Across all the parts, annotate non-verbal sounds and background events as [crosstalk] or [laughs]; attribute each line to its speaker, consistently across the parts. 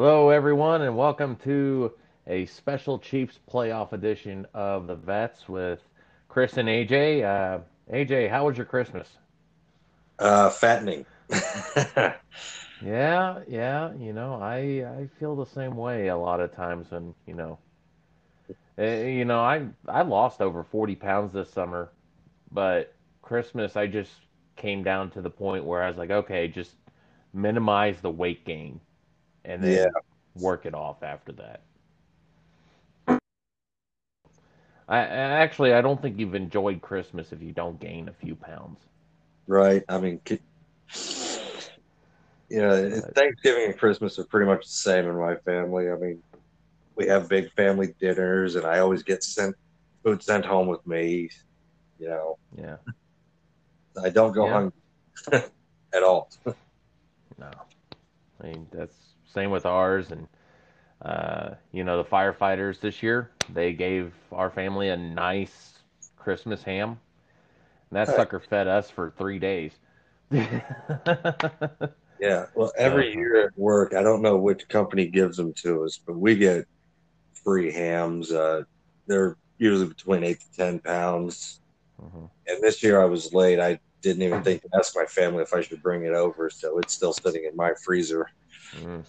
Speaker 1: Hello, everyone, and welcome to a special Chiefs playoff edition of the Vets with Chris and AJ. Uh, AJ, how was your Christmas?
Speaker 2: Uh, fattening. [laughs]
Speaker 1: Yeah, yeah, you know, I I feel the same way a lot of times when, you know, eh, you know, I I lost over 40 pounds this summer, but Christmas I just came down to the point where I was like, okay, just minimize the weight gain and
Speaker 2: Yeah,
Speaker 1: then work it off after that. I, actually I don't think you've enjoyed Christmas if you don't gain a few pounds.
Speaker 2: right. I mean, ki- you know, Thanksgiving and Christmas are pretty much the same in my family. I mean, we have big family dinners, and I always get sent food sent home with me. You know,
Speaker 1: yeah,
Speaker 2: I don't go
Speaker 1: yeah,
Speaker 2: hungry [laughs] at all.
Speaker 1: no. I mean that's same with ours and uh, you know the firefighters this year they gave our family a nice Christmas ham. And that
Speaker 2: Right.
Speaker 1: sucker fed us for three days. [laughs]
Speaker 2: Yeah. Well, every
Speaker 1: so
Speaker 2: year at work, I don't know which company gives them to us, but we get free hams. Uh, they're usually between eight to ten pounds.
Speaker 1: mhm.
Speaker 2: And this year I was late. I didn't even think to ask my family if I should bring it over, so it's still sitting in my freezer.
Speaker 1: Mm.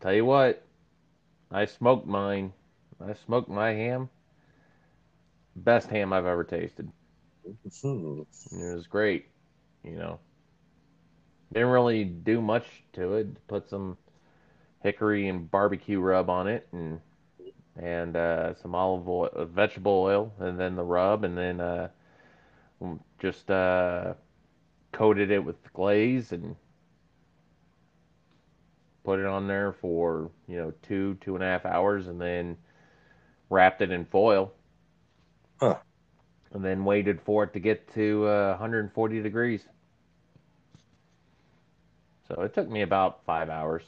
Speaker 1: tell you what, I smoked mine. I smoked my ham. Best ham I've ever tasted.
Speaker 2: Hmm.
Speaker 1: It was great. You know, didn't really do much to it. Put some hickory and barbecue rub on it, and and uh, some olive oil, uh, vegetable oil, and then the rub, and then uh, just uh, coated it with glaze and put it on there for you know two two and a half hours, and then wrapped it in foil,
Speaker 2: Huh.
Speaker 1: and then waited for it to get to uh, 140 degrees. So it took me about five hours.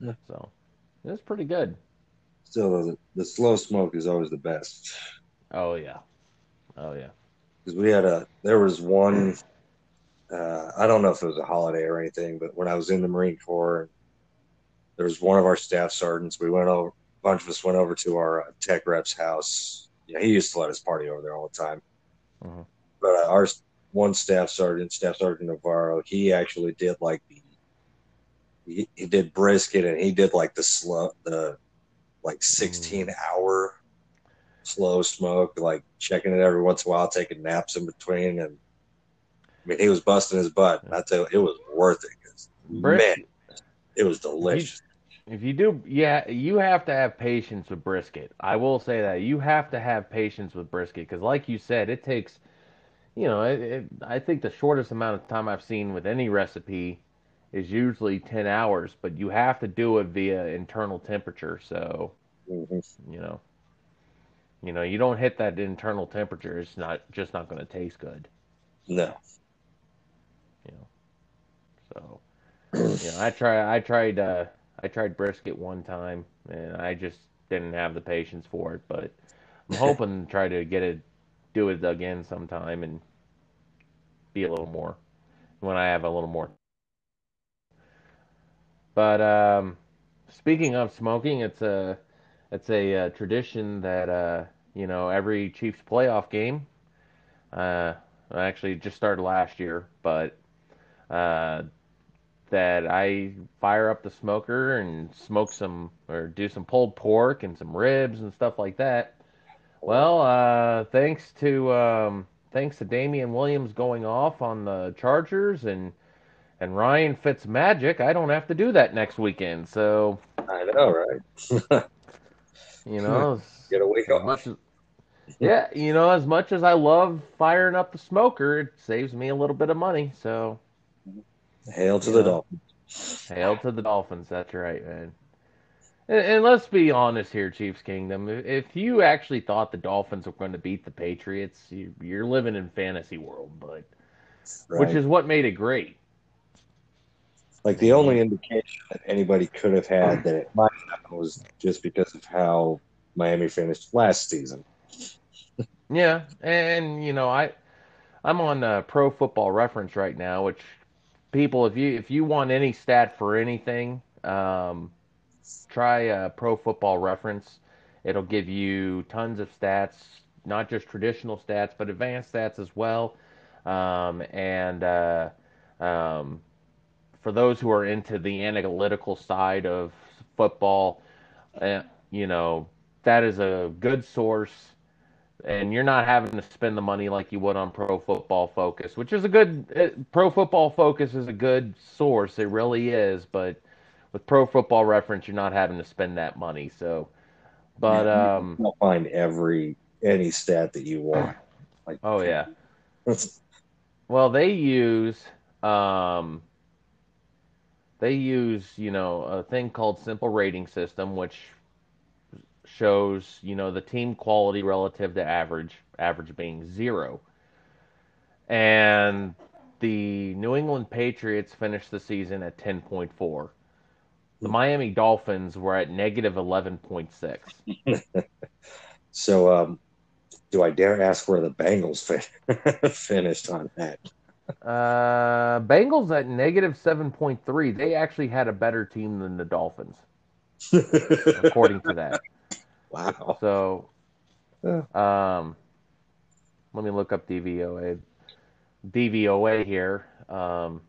Speaker 2: Yeah.
Speaker 1: So it was pretty good.
Speaker 2: Still, the, the slow smoke is always the best
Speaker 1: Oh yeah. Oh yeah.
Speaker 2: because we had a. There was one. Uh, I don't know if it was a holiday or anything, but when I was in the Marine Corps, there was one of our staff sergeants. We went over. A bunch of us went over to our uh, tech rep's house. Yeah, he used to let us party over there all the time.
Speaker 1: hmm
Speaker 2: But uh, our one staff sergeant, Staff Sergeant Navarro, he actually did like the he, he did brisket and he did like the slow the like
Speaker 1: mm
Speaker 2: 16 hour slow smoke, like checking it every once in a while, taking naps in between. And I mean, he was busting his butt. And I tell you, it was worth it because man, it was delicious.
Speaker 1: If you do, yeah, you have to have patience with brisket. I will say that you have to have patience with brisket because, like you said, it takes. You know, it, it, I think the shortest amount of time I've seen with any recipe is usually 10 hours, but you have to do it via internal temperature. So,
Speaker 2: Mhm.
Speaker 1: you know, you know, you don't hit that internal temperature, it's not just not going to taste good,
Speaker 2: No,
Speaker 1: you know. So, you know, I try I tried uh I tried brisket one time and I just didn't have the patience for it, but [laughs] I'm hoping to try to get it do it again sometime and be a little more when I have a little more. But um speaking of smoking, it's a it's a, uh tradition that uh you know every Chiefs playoff game uh actually just started last year, but uh that I fire up the smoker and smoke some or do some pulled pork and some ribs and stuff like that. Well, uh, thanks to um, thanks to Damien Williams going off on the Chargers and and Ryan Fitzmagic, I don't have to do that next weekend. So
Speaker 2: I know, right? [laughs]
Speaker 1: you know, [laughs]
Speaker 2: Get a week
Speaker 1: as, as much
Speaker 2: off.
Speaker 1: as yeah, you know, as much as I love firing up the smoker, it saves me a little bit of money. So
Speaker 2: Hail to
Speaker 1: you
Speaker 2: the Dolphins.
Speaker 1: hail to the Dolphins. That's right, man. And, and let's be honest here, Chiefs Kingdom. If you actually thought the Dolphins were going to beat the Patriots, you, you're living in fantasy world, but which is what made it great.
Speaker 2: Like the only indication that anybody could have had that it might happen was just because of how Miami finished last season.
Speaker 1: yeah, and you know, I I'm on uh, Pro Football Reference right now, which people, if you if you want any stat for anything, um, try uh, Pro Football Reference. It'll give you tons of stats, not just traditional stats, but advanced stats as well. Um, and uh, um, for those who are into the analytical side of football, uh, you know, that is a good source. And you're not having to spend the money like you would on Pro Football Focus, which is a good. Uh, Pro Football Focus is a good source. It really is. But with Pro Football Reference, you're not having to spend that money. So, but um,
Speaker 2: you'll find every any stat that you want.
Speaker 1: Like, oh yeah. well, they use um, they use you know a thing called simple rating system which shows you know the team quality relative to average average being zero and the new england patriots finished the season at 10.4 the miami dolphins were at negative 11.6 [laughs]
Speaker 2: so um, do i dare ask where the bengals fin- [laughs] finished on that
Speaker 1: uh, Bengals at negative seven point three. They actually had a better team than the Dolphins, [laughs] according to that.
Speaker 2: Wow.
Speaker 1: So, um, let me look up DVOA. DVOA here. Um,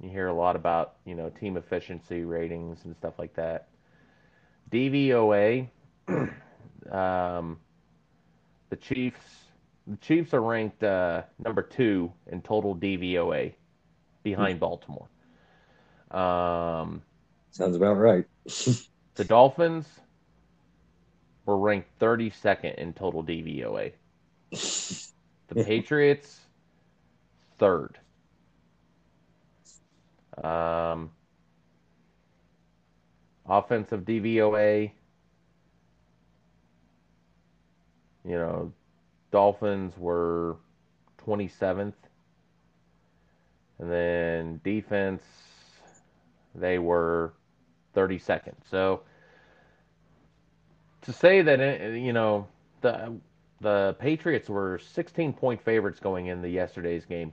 Speaker 1: you hear a lot about you know team efficiency ratings and stuff like that. DVOA. [clears throat] um, the Chiefs the Chiefs are ranked uh, number two in total DVOA, behind Baltimore. Um,
Speaker 2: Sounds about right. [laughs]
Speaker 1: the Dolphins were ranked 32nd in total DVOA. [laughs] The Patriots, third. Um, offensive DVOA, you know, Dolphins were 27th. And then defense, they were 32nd. So to say that, eh, you know, the the Patriots were 16 point favorites going in the yesterday's game.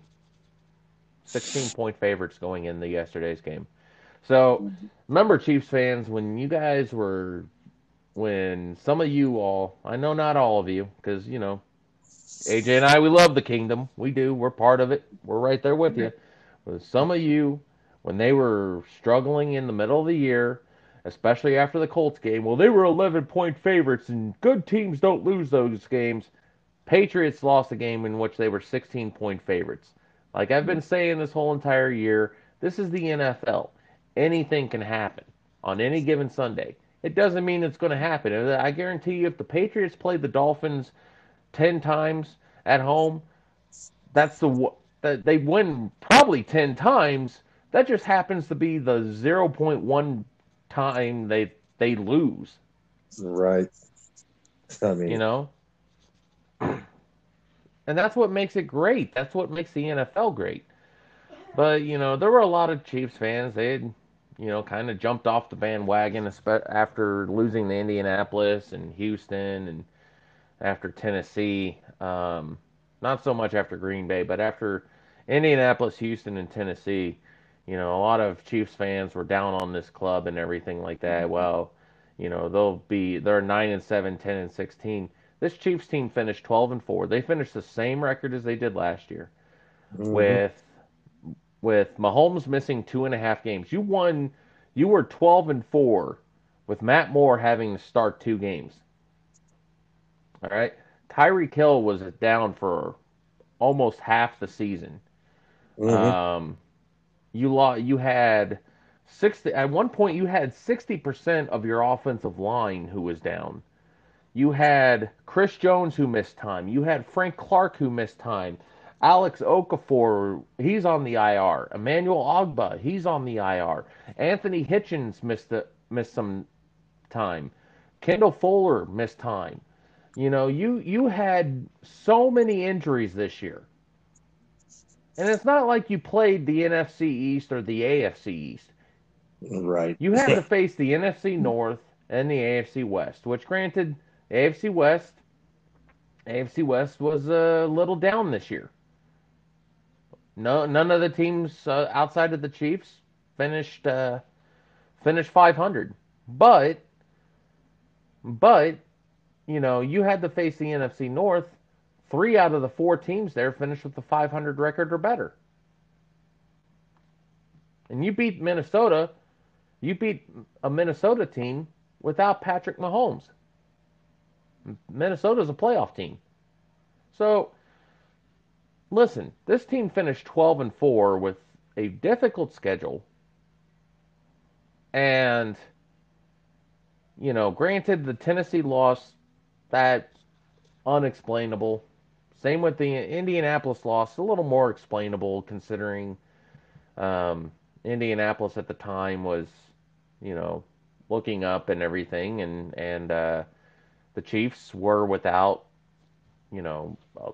Speaker 1: 16 point favorites going in the yesterday's game. So remember, Chiefs fans, when you guys were, when some of you all, I know not all of you, because, you know, AJ and I, we love the kingdom. We do. We're part of it. We're right there with you. But some of you, when they were struggling in the middle of the year, especially after the Colts game, well, they were 11 point favorites, and good teams don't lose those games. Patriots lost a game in which they were 16 point favorites. Like I've been saying this whole entire year, this is the NFL. Anything can happen on any given Sunday. It doesn't mean it's going to happen. I guarantee you, if the Patriots played the Dolphins 10 times at home, that's the that they win probably 10 times. That just happens to be the 0.1 time they they lose.
Speaker 2: Right. I mean,
Speaker 1: you know. And that's what makes it great. That's what makes the NFL great. But, you know, there were a lot of Chiefs fans. They had, you know, kind of jumped off the bandwagon especially after losing to Indianapolis and Houston and after Tennessee. Um, not so much after Green Bay, but after Indianapolis, Houston, and Tennessee. You know, a lot of Chiefs fans were down on this club and everything like that. Mm-hmm. Well, you know, they'll be they're nine and 7, 10 and sixteen. This Chiefs team finished twelve and four. They finished the same record as they did last year, mm-hmm. with with Mahomes missing two and a half games. You won. You were twelve and four, with Matt Moore having to start two games. All right. Tyreek Hill was down for almost half the season. Mm-hmm. Um, you lost, you had sixty at one point. You had sixty percent of your offensive line who was down. You had Chris Jones who missed time. You had Frank Clark who missed time. Alex Okafor, he's on the IR. Emmanuel Ogbah, he's on the IR. Anthony Hitchens missed the, missed some time. Kendall Fuller missed time. You know, you you had so many injuries this year. And it's not like you played the NFC East or the AFC East.
Speaker 2: Right.
Speaker 1: You had to [laughs] face the NFC North and the AFC West, which granted, AFC West AFC West was a little down this year. No, none of the teams uh, outside of the Chiefs finished uh, finished 500. But, but, you know, you had to face the NFC North. Three out of the four teams there finished with a 500 record or better. And you beat Minnesota. You beat a Minnesota team without Patrick Mahomes. Minnesota's a playoff team. So, listen, this team finished 12 and 4 with a difficult schedule. And you know, granted the Tennessee loss that unexplainable. Same with the Indianapolis loss, a little more explainable considering um, Indianapolis at the time was, you know, looking up and everything, and and uh, the Chiefs were without, you know, a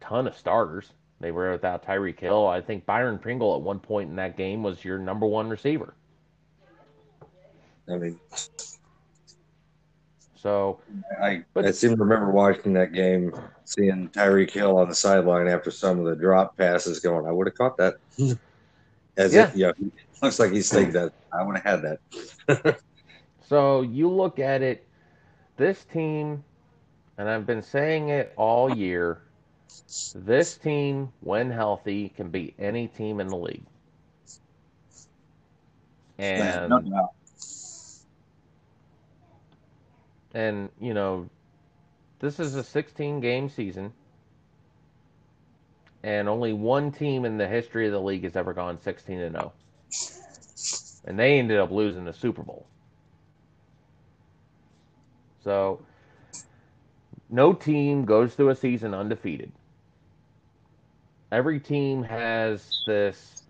Speaker 1: ton of starters. They were without Tyreek Hill. I think Byron Pringle at one point in that game was your number one receiver.
Speaker 2: I mean,
Speaker 1: so
Speaker 2: I but, I seem to remember watching that game, seeing Tyreek Hill on the sideline after some of the drop passes, going, "I would have caught that." [laughs] As yeah. if, yeah, looks like he's thinking that I would have had that. [laughs]
Speaker 1: so you look at it, this team, and I've been saying it all year. This team, when healthy, can beat any team in the league. And no and you know, this is a 16 game season, and only one team in the history of the league has ever gone 16 and 0, and they ended up losing the Super Bowl. So, no team goes through a season undefeated. Every team has this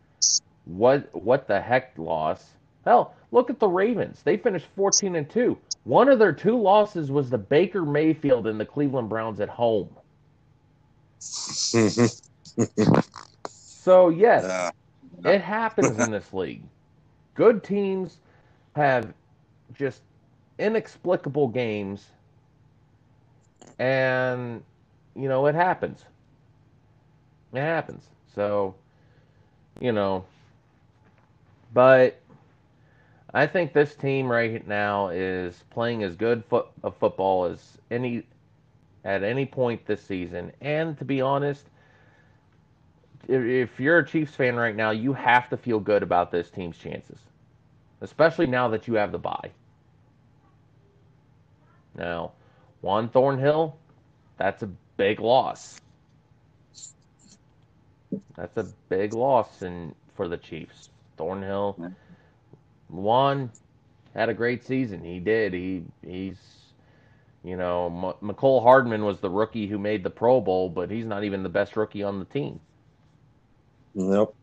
Speaker 1: what what the heck loss. Hell, look at the Ravens. They finished 14 and 2. One of their two losses was the Baker Mayfield and the Cleveland Browns at home. [laughs] so yes, uh, it happens in this league. Good teams have just inexplicable games and you know it happens. It happens. So, you know, but I think this team right now is playing as good foot of football as any at any point this season. And to be honest, if you're a Chiefs fan right now, you have to feel good about this team's chances, especially now that you have the bye. Now, Juan Thornhill, that's a big loss. That's a big loss in for the Chiefs. Thornhill Juan had a great season. He did. He he's you know M- Mecole Hardman was the rookie who made the Pro Bowl, but he's not even the best rookie on the team.
Speaker 2: Nope.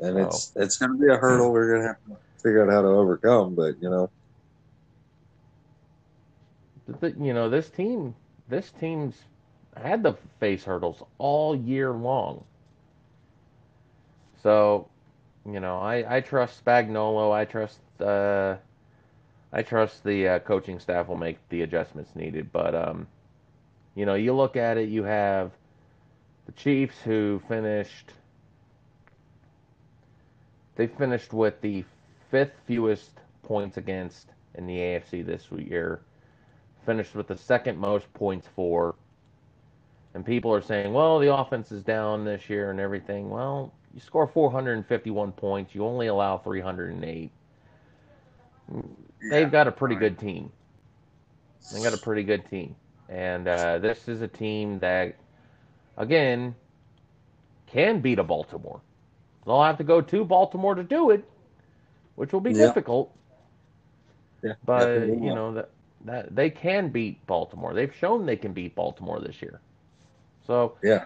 Speaker 2: And so. it's it's going to be a hurdle we're going to have to figure out how to overcome. But you know,
Speaker 1: the, you know this team this team's had to face hurdles all year long. So you know, I, I trust Spagnuolo. I trust uh, I trust the uh, coaching staff will make the adjustments needed. But um, you know, you look at it. You have the Chiefs who finished. They finished with the fifth fewest points against in the AFC this year. Finished with the second most points for. And people are saying, well, the offense is down this year and everything. Well, you score 451 points, you only allow 308. They've got a pretty good team. They got a pretty good team, and uh, this is a team that, again, can beat a Baltimore. They'll have to go to Baltimore to do it, which will be yeah. difficult. Yeah, but you know that that they can beat Baltimore. They've shown they can beat Baltimore this year. So
Speaker 2: yeah,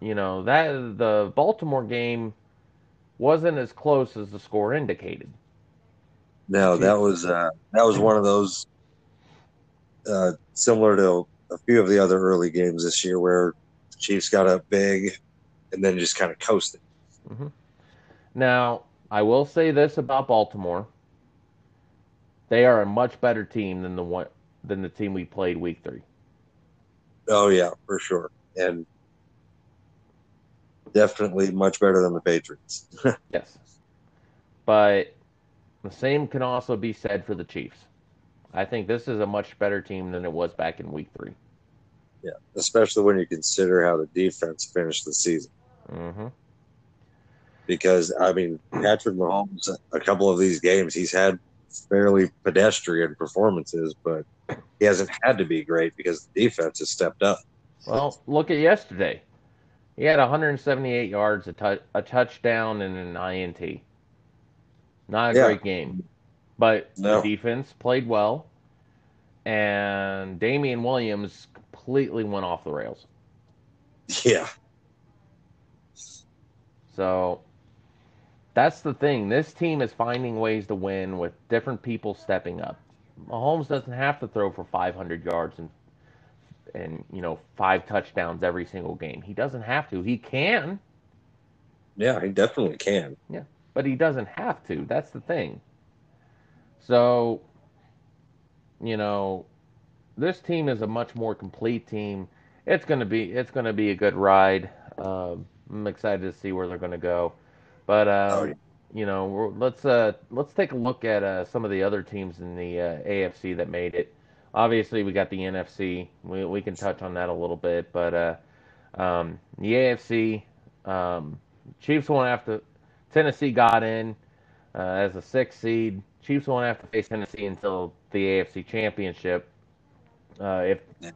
Speaker 1: you know, that the Baltimore game wasn't as close as the score indicated.
Speaker 2: No, that was uh, that was one of those uh, similar to a few of the other early games this year where the Chiefs got up big and then just kind of coasted.
Speaker 1: Mm-hmm. Now, I will say this about Baltimore: they are a much better team than the one than the team we played week three.
Speaker 2: Oh yeah, for sure. And definitely much better than the Patriots. [laughs]
Speaker 1: yes, but the same can also be said for the Chiefs. I think this is a much better team than it was back in Week Three.
Speaker 2: Yeah, especially when you consider how the defense finished the season.
Speaker 1: Mm-hmm.
Speaker 2: Because I mean, Patrick Mahomes, a couple of these games, he's had fairly pedestrian performances, but he hasn't had to be great because the defense has stepped up.
Speaker 1: Well, look at yesterday. He had 178 yards, a, t- a touchdown, and an INT. Not a
Speaker 2: Yeah.
Speaker 1: great game, but
Speaker 2: No.
Speaker 1: the defense played well, and Damien Williams completely went off the rails.
Speaker 2: Yeah,
Speaker 1: So that's the thing. This team is finding ways to win with different people stepping up. Mahomes doesn't have to throw for 500 yards and and you know five touchdowns every single game. He doesn't have to. He can,
Speaker 2: yeah, he definitely can.
Speaker 1: Yeah, but he doesn't have to. That's the thing. So, you know, this team is a much more complete team. It's gonna be it's gonna be a good ride. Um, I'm excited to see where they're gonna go. But uh,
Speaker 2: Oh, yeah.
Speaker 1: you know, we're, let's uh, let's take a look at uh, some of the other teams in the uh, AFC that made it. Obviously, we got the NFC. We we can touch on that a little bit, but uh, um, the AFC um, Chiefs won't have to. Tennessee got in uh, as a sixth seed. Chiefs won't have to face Tennessee until the AFC Championship, uh, if
Speaker 2: Yeah.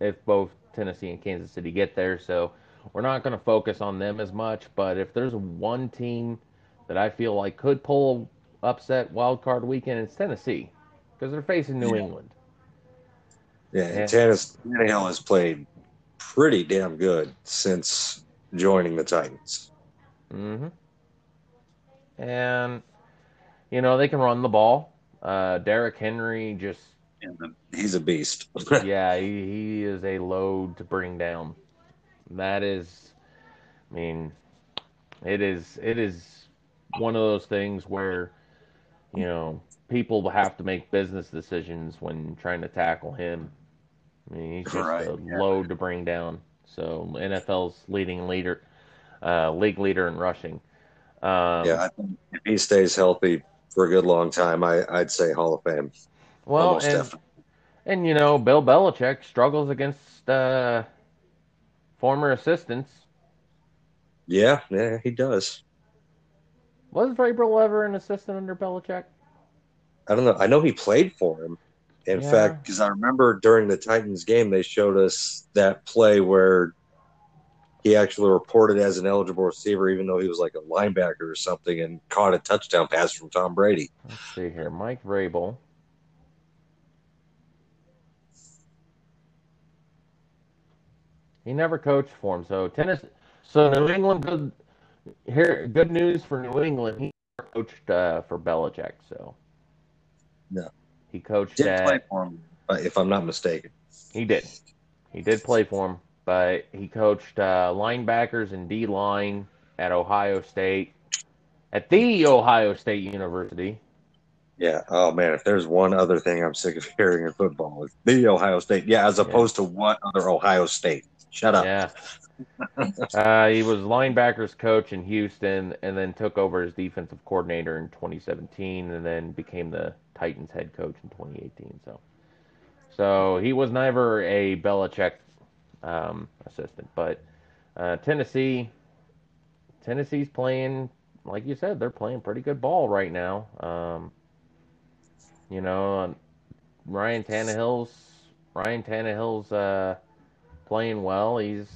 Speaker 1: if both Tennessee and Kansas City get there. So we're not going to focus on them as much. But if there's one team that I feel like could pull upset wild card weekend, it's Tennessee because they're facing New
Speaker 2: Yeah.
Speaker 1: England.
Speaker 2: Yeah,
Speaker 1: Yeah.
Speaker 2: and Tannis Tannehill has played pretty damn good since joining the Titans.
Speaker 1: hmm And you know they can run the ball. Uh, Derrick Henry just
Speaker 2: And he's a beast. [laughs]
Speaker 1: yeah, he, he is a load to bring down. That is, I mean, it is it is one of those things where, you know, people have to make business decisions when trying to tackle him. I mean, he's just
Speaker 2: Right,
Speaker 1: a
Speaker 2: yeah.
Speaker 1: load to bring down. So NFL's leading leader, uh, league leader in rushing. Um,
Speaker 2: yeah, I think if he stays healthy for a good long time, I, I'd say Hall of Fame.
Speaker 1: Well, and,
Speaker 2: definitely.
Speaker 1: and you know, Bill Belichick struggles against uh, former assistants.
Speaker 2: Yeah, yeah, he does.
Speaker 1: Was Vrabel ever an assistant under Belichick?
Speaker 2: I don't know. I know he played for him. In
Speaker 1: Yeah.
Speaker 2: fact, because I remember during the Titans game, they showed us that play where he actually reported as an eligible receiver, even though he was like a linebacker or something, and caught a touchdown pass from Tom Brady.
Speaker 1: Let's see here. Mike Vrabel. He never coached for him. So tennis. So New England. Good. Here, good news for New England. He coached uh, for Belichick. So.
Speaker 2: No.
Speaker 1: He coached
Speaker 2: Did
Speaker 1: at.
Speaker 2: play for him, if I'm not mistaken.
Speaker 1: He did. He did play for him, but he coached uh, linebackers and D line at Ohio State, at the Ohio State University.
Speaker 2: Yeah. Oh man, if there's one other thing I'm sick of [laughs] hearing in football, it's the Ohio State. Yeah, as opposed to what other Ohio State? Shut up.
Speaker 1: Yeah. uh, he was linebackers coach in Houston, and then took over as defensive coordinator in 2017, and then became the Titans head coach in 2018. So, so he was never a Belichick um, assistant, but uh, Tennessee, Tennessee's playing, like you said, they're playing pretty good ball right now. Um, you know, um, Ryan Tannehill's Ryan Tannehill's uh, playing well. He's,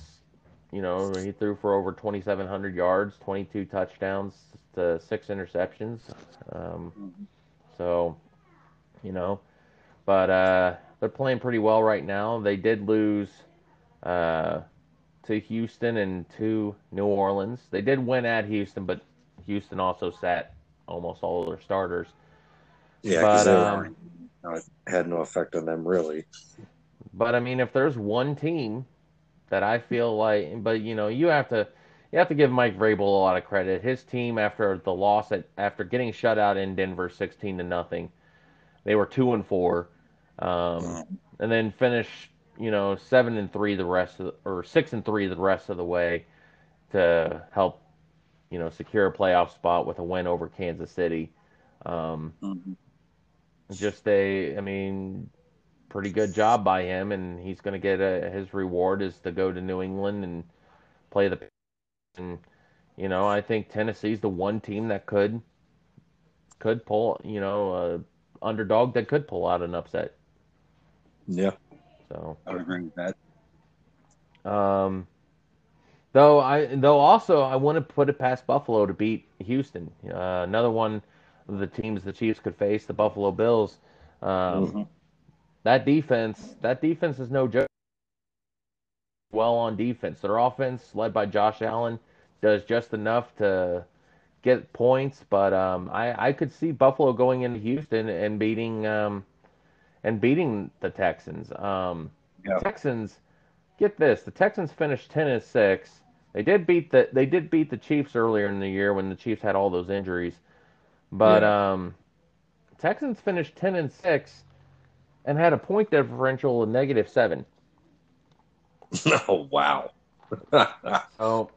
Speaker 1: you know, he threw for over 2,700 yards, 22 touchdowns, to six interceptions. Um, so, you know, but uh, they're playing pretty well right now. They did lose uh, to Houston and to New Orleans. They did win at Houston, but Houston also sat almost all of their starters.
Speaker 2: Yeah, because
Speaker 1: um,
Speaker 2: it had no effect on them really.
Speaker 1: But I mean, if there's one team that I feel like, but you know, you have to you have to give Mike Vrabel a lot of credit. His team after the loss at after getting shut out in Denver, sixteen to nothing, they were two and four, um, and then finished you know seven and three the rest of the, or six and three the rest of the way to help you know secure a playoff spot with a win over Kansas City. Um,
Speaker 3: Mm-hmm.
Speaker 1: just a, I mean, pretty good job by him, and he's going to get a, his reward is to go to New England and play the. And you know, I think Tennessee's the one team that could could pull, you know, a underdog that could pull out an upset.
Speaker 2: Yeah.
Speaker 1: So,
Speaker 3: I would agree with that.
Speaker 1: um, though I though also I want to put it past Buffalo to beat Houston. Uh, another one of the teams the Chiefs could face, the Buffalo Bills. Um,
Speaker 3: Mhm.
Speaker 1: That defense, that defense is no joke. Well on defense, their offense, led by Josh Allen, does just enough to get points. But um, I, I could see Buffalo going into Houston and beating um, and beating the Texans. Um,
Speaker 3: Yeah.
Speaker 1: Texans, get this: the Texans finished ten and six. They did beat the they did beat the Chiefs earlier in the year when the Chiefs had all those injuries. But um, Texans finished ten and six and had a point differential of negative seven. [laughs]
Speaker 2: oh wow. [laughs]
Speaker 1: Oh,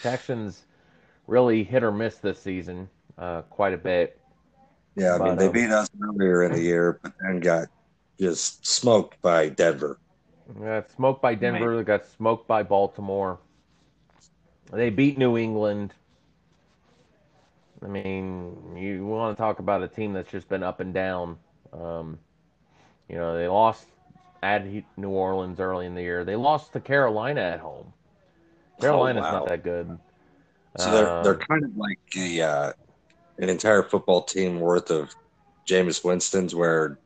Speaker 1: Texans really hit or miss this season uh, quite a bit.
Speaker 2: yeah, I mean
Speaker 1: But,
Speaker 2: they
Speaker 1: um,
Speaker 2: beat us earlier in the year, but then got just smoked by Denver.
Speaker 1: Got smoked by Denver. They got smoked by Baltimore. They beat New England. I mean, you want to talk about a team that's just been up and down. Um, you know, they lost at New Orleans early in the year. They lost to Carolina at home. Carolina's
Speaker 2: Oh, wow.
Speaker 1: not that good.
Speaker 2: So they're
Speaker 1: Um,
Speaker 2: they're kind of like a uh, an entire football team worth of Jameis Winston's, where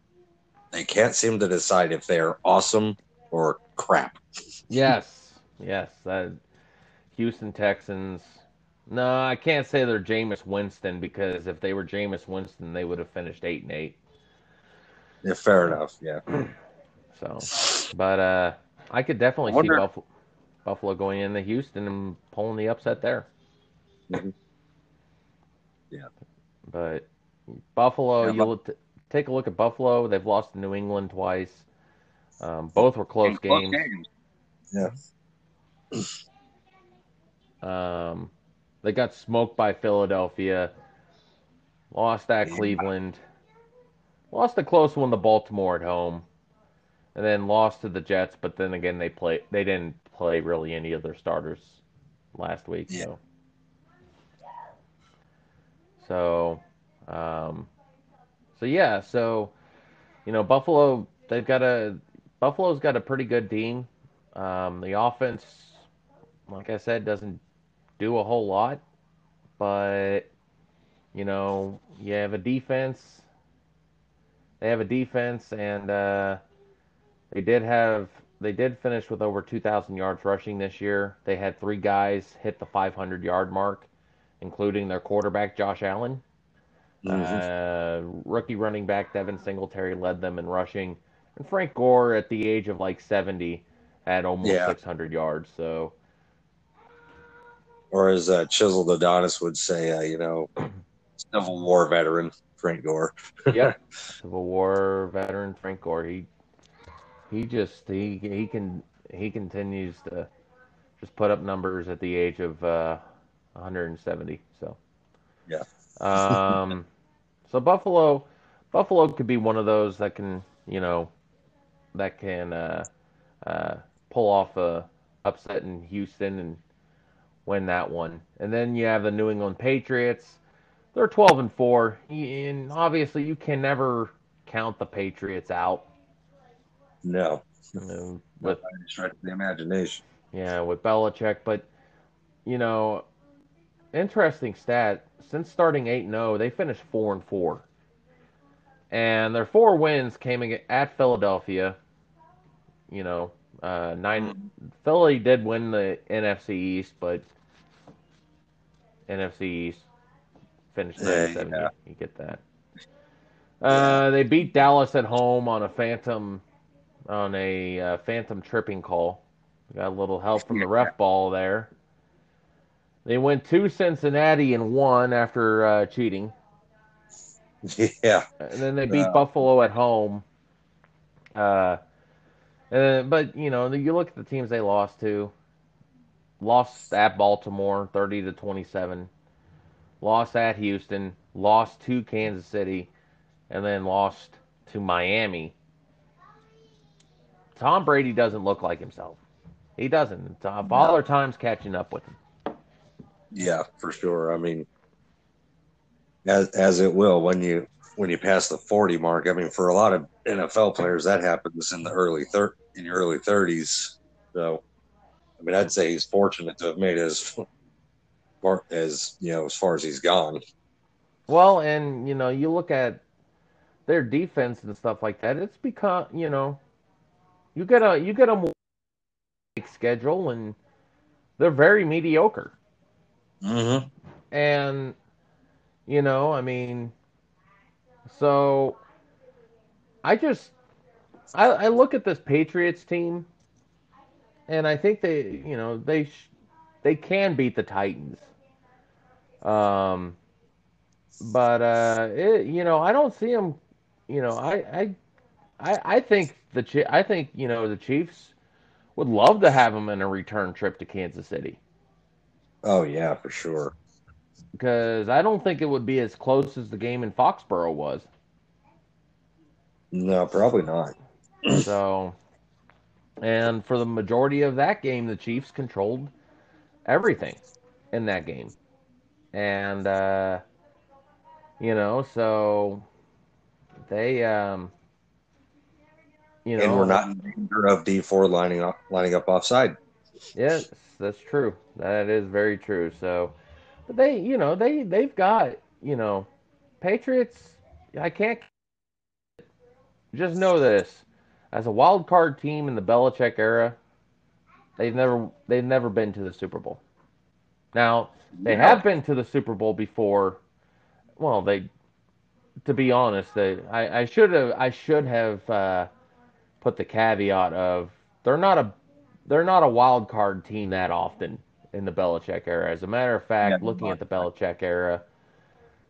Speaker 2: they can't seem to decide if they are awesome or crap.
Speaker 1: Yes, [laughs] yes. That Houston Texans. No, I can't say they're Jameis Winston because if they were Jameis Winston, they would have finished eight and eight.
Speaker 2: Yeah, fair enough. Yeah,
Speaker 1: So, but uh, I could definitely
Speaker 3: I wonder-
Speaker 1: see Buffalo, Buffalo going into Houston and pulling the upset there.
Speaker 2: Mhm. Yeah.
Speaker 1: But Buffalo,
Speaker 3: Yeah,
Speaker 1: you'll t- take a look at Buffalo. They've lost to New England twice. Um, both were close
Speaker 3: And close
Speaker 1: games.
Speaker 3: games.
Speaker 2: yeah.
Speaker 1: Um, they got smoked by Philadelphia. Lost at
Speaker 2: Yeah.
Speaker 1: Cleveland. Lost a close one to Baltimore at home, and then lost to the Jets. But then again, they play. They didn't play really any of their starters last week.
Speaker 2: Yeah.
Speaker 1: So, so, um, so yeah. So, you know, Buffalo. They've got a Buffalo's got a pretty good team. Um, the offense, like I said, doesn't do a whole lot, but you know, you have a defense. They have a defense, and uh, they did have they did finish with over 2,000 yards rushing this year. They had three guys hit the 500 yard mark, including their quarterback Josh Allen.
Speaker 2: Mhm.
Speaker 1: Uh, rookie running back Devin Singletary led them in rushing, and Frank Gore at the age of like 70 had almost
Speaker 2: Yeah.
Speaker 1: 600 yards. So
Speaker 2: or as uh, Chiseled Adonis would say, uh, you know, Civil War veteran Frank Gore.
Speaker 1: yep, [laughs] Civil War veteran Frank Gore. He he just he he can he continues to just put up numbers at the age of uh, 170. So
Speaker 2: Yeah.
Speaker 1: Um, [laughs] so Buffalo Buffalo could be one of those that can you know that can uh, uh, pull off a upset in Houston and win that one. And then you have the New England Patriots. They're 12 and 4. And obviously you can never count the Patriots out.
Speaker 2: No,
Speaker 1: You know, with
Speaker 2: stretch the imagination.
Speaker 1: yeah, with Belichick, but you know, interesting stat. Since starting 8-0, they finished 4 and 4. And their four wins came at Philadelphia. You know, uh, nine. Philly did win the NFC East, but NFC East finished
Speaker 2: Yeah,
Speaker 1: 7.
Speaker 2: yeah.
Speaker 1: You get that. Uh, they beat Dallas at home on a phantom, on a uh, phantom tripping call. Got a little help from the ref ball there. They went to Cincinnati and won after uh, cheating.
Speaker 2: Yeah,
Speaker 1: And then they beat
Speaker 2: Wow.
Speaker 1: Buffalo at home. Uh, and, but you know, you look at the teams they lost to. Lost at Baltimore, thirty to twenty-seven. Lost at Houston, lost to Kansas City, and then lost to Miami. Tom Brady doesn't look like himself. He doesn't. Uh, Father Time's catching up with him.
Speaker 2: Yeah, for sure. I mean, as as it will when you when you pass the forty mark. I mean, for a lot of NFL players, that happens in the early thir- in your early thirties. So, I mean, I'd say he's fortunate to have made as far as you know as far as he's gone.
Speaker 1: Well, and you know, you look at their defense and stuff like that. It's because you know, you get a you get a schedule, and they're very mediocre.
Speaker 2: Mm-hmm.
Speaker 1: And you know, I mean, so I just I, I look at this Patriots team, and I think they, you know, they sh- they can beat the Titans. Um, but uh, it, you know, I don't see them. You know, I I I, I think the I think you know the Chiefs would love to have them in a return trip to Kansas City
Speaker 2: Oh yeah, for sure.
Speaker 1: because I don't think it would be as close as the game in Foxborough was.
Speaker 2: No, probably not. [clears throat]
Speaker 1: So, and for the majority of that game, the Chiefs controlled everything in that game. And, uh, you know, so they, um, you know,
Speaker 2: and we're not in danger of Dee Ford lining up lining up offside.
Speaker 1: Yes, that's true. That is very true. So, but they, you know, they they've got, you know, Patriots. I can't just know this as a wild card team in the Belichick era. They've never they've never been to the Super Bowl. Now they have been to the Super Bowl before. Well, they, to be honest, they I, I should have I should have uh, put the caveat of they're not a they're not a wild card team that often in the Belichick era. As a matter of fact,
Speaker 2: Yeah,
Speaker 1: looking at the Belichick era,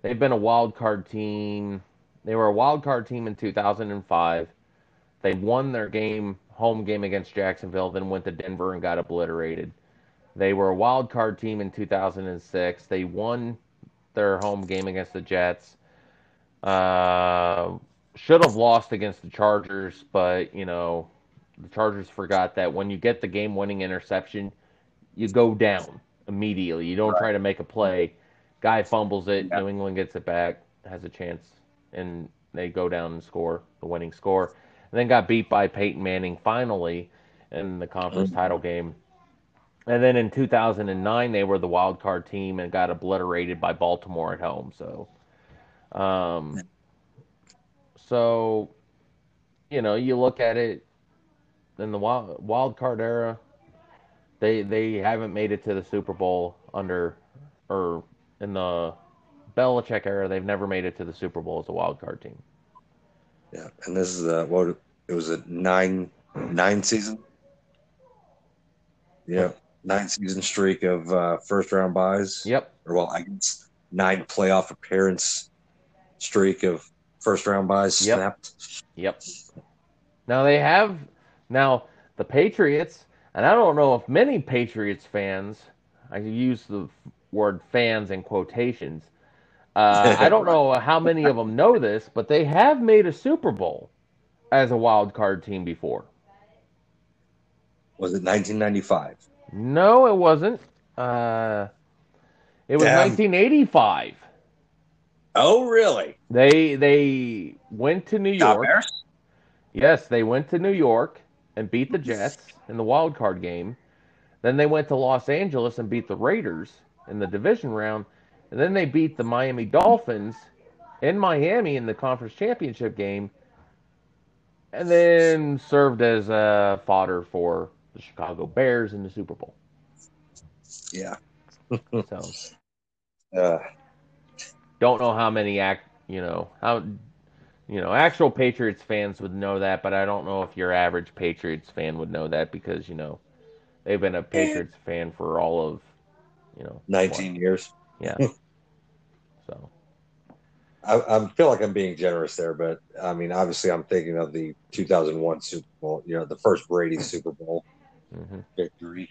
Speaker 1: they've been a wild card team. They were a wild card team in 2005. They won their game, home game against Jacksonville, then went to Denver and got obliterated. They were a wild card team in 2006. They won their home game against the Jets. Uh, should have lost against the Chargers, but you know the Chargers forgot that when you get the game-winning interception, you go down immediately. You don't
Speaker 2: Right.
Speaker 1: try to make a play. Guy fumbles it.
Speaker 2: Yeah.
Speaker 1: New England gets it back, has a chance, and they go down and score the winning score. And then got beat by Peyton Manning finally in the conference
Speaker 2: Mhm.
Speaker 1: title game. And then in 2009, they were the wild card team and got obliterated by Baltimore at home. So, um, so you know, you look at it in the wild, wild card era, they they haven't made it to the Super Bowl under or in the Belichick era, they've never made it to the Super Bowl as a wild card team.
Speaker 2: Yeah, and this is a what it was a nine nine season. Yeah, nine season streak of uh, first round byes.
Speaker 1: Yep.
Speaker 2: Or well, I guess nine playoff appearance streak of first round byes
Speaker 1: Yep.
Speaker 2: snapped.
Speaker 1: Yep. Now they have now the Patriots, and I don't know if many Patriots fans, I use the word fans in quotations. Uh, I don't know [laughs] how many of them know this, but they have made a Super Bowl as a wild card team before.
Speaker 2: Was it 1995?
Speaker 1: No, it wasn't. Uh, it was
Speaker 2: Damn.
Speaker 1: 1985.
Speaker 2: Oh, really?
Speaker 1: They they went to New York. Yes, they went to New York and beat the Jets in the wild card game. Then they went to Los Angeles and beat the Raiders in the division round. And then they beat the Miami Dolphins in Miami in the conference championship game. And then served as uh, fodder for the Chicago Bears in the Super Bowl.
Speaker 2: Yeah.
Speaker 1: So [laughs]
Speaker 2: Uh,
Speaker 1: don't know how many act you know how you know actual Patriots fans would know that, but I don't know if your average Patriots fan would know that because you know they've been a Patriots fan for all of you know
Speaker 2: 19 years.
Speaker 1: yeah. [laughs] so
Speaker 2: I, I feel like I'm being generous there, but I mean, obviously, I'm thinking of the 2001 Super Bowl. You know, the first Brady Super Bowl
Speaker 1: hmm
Speaker 2: victory.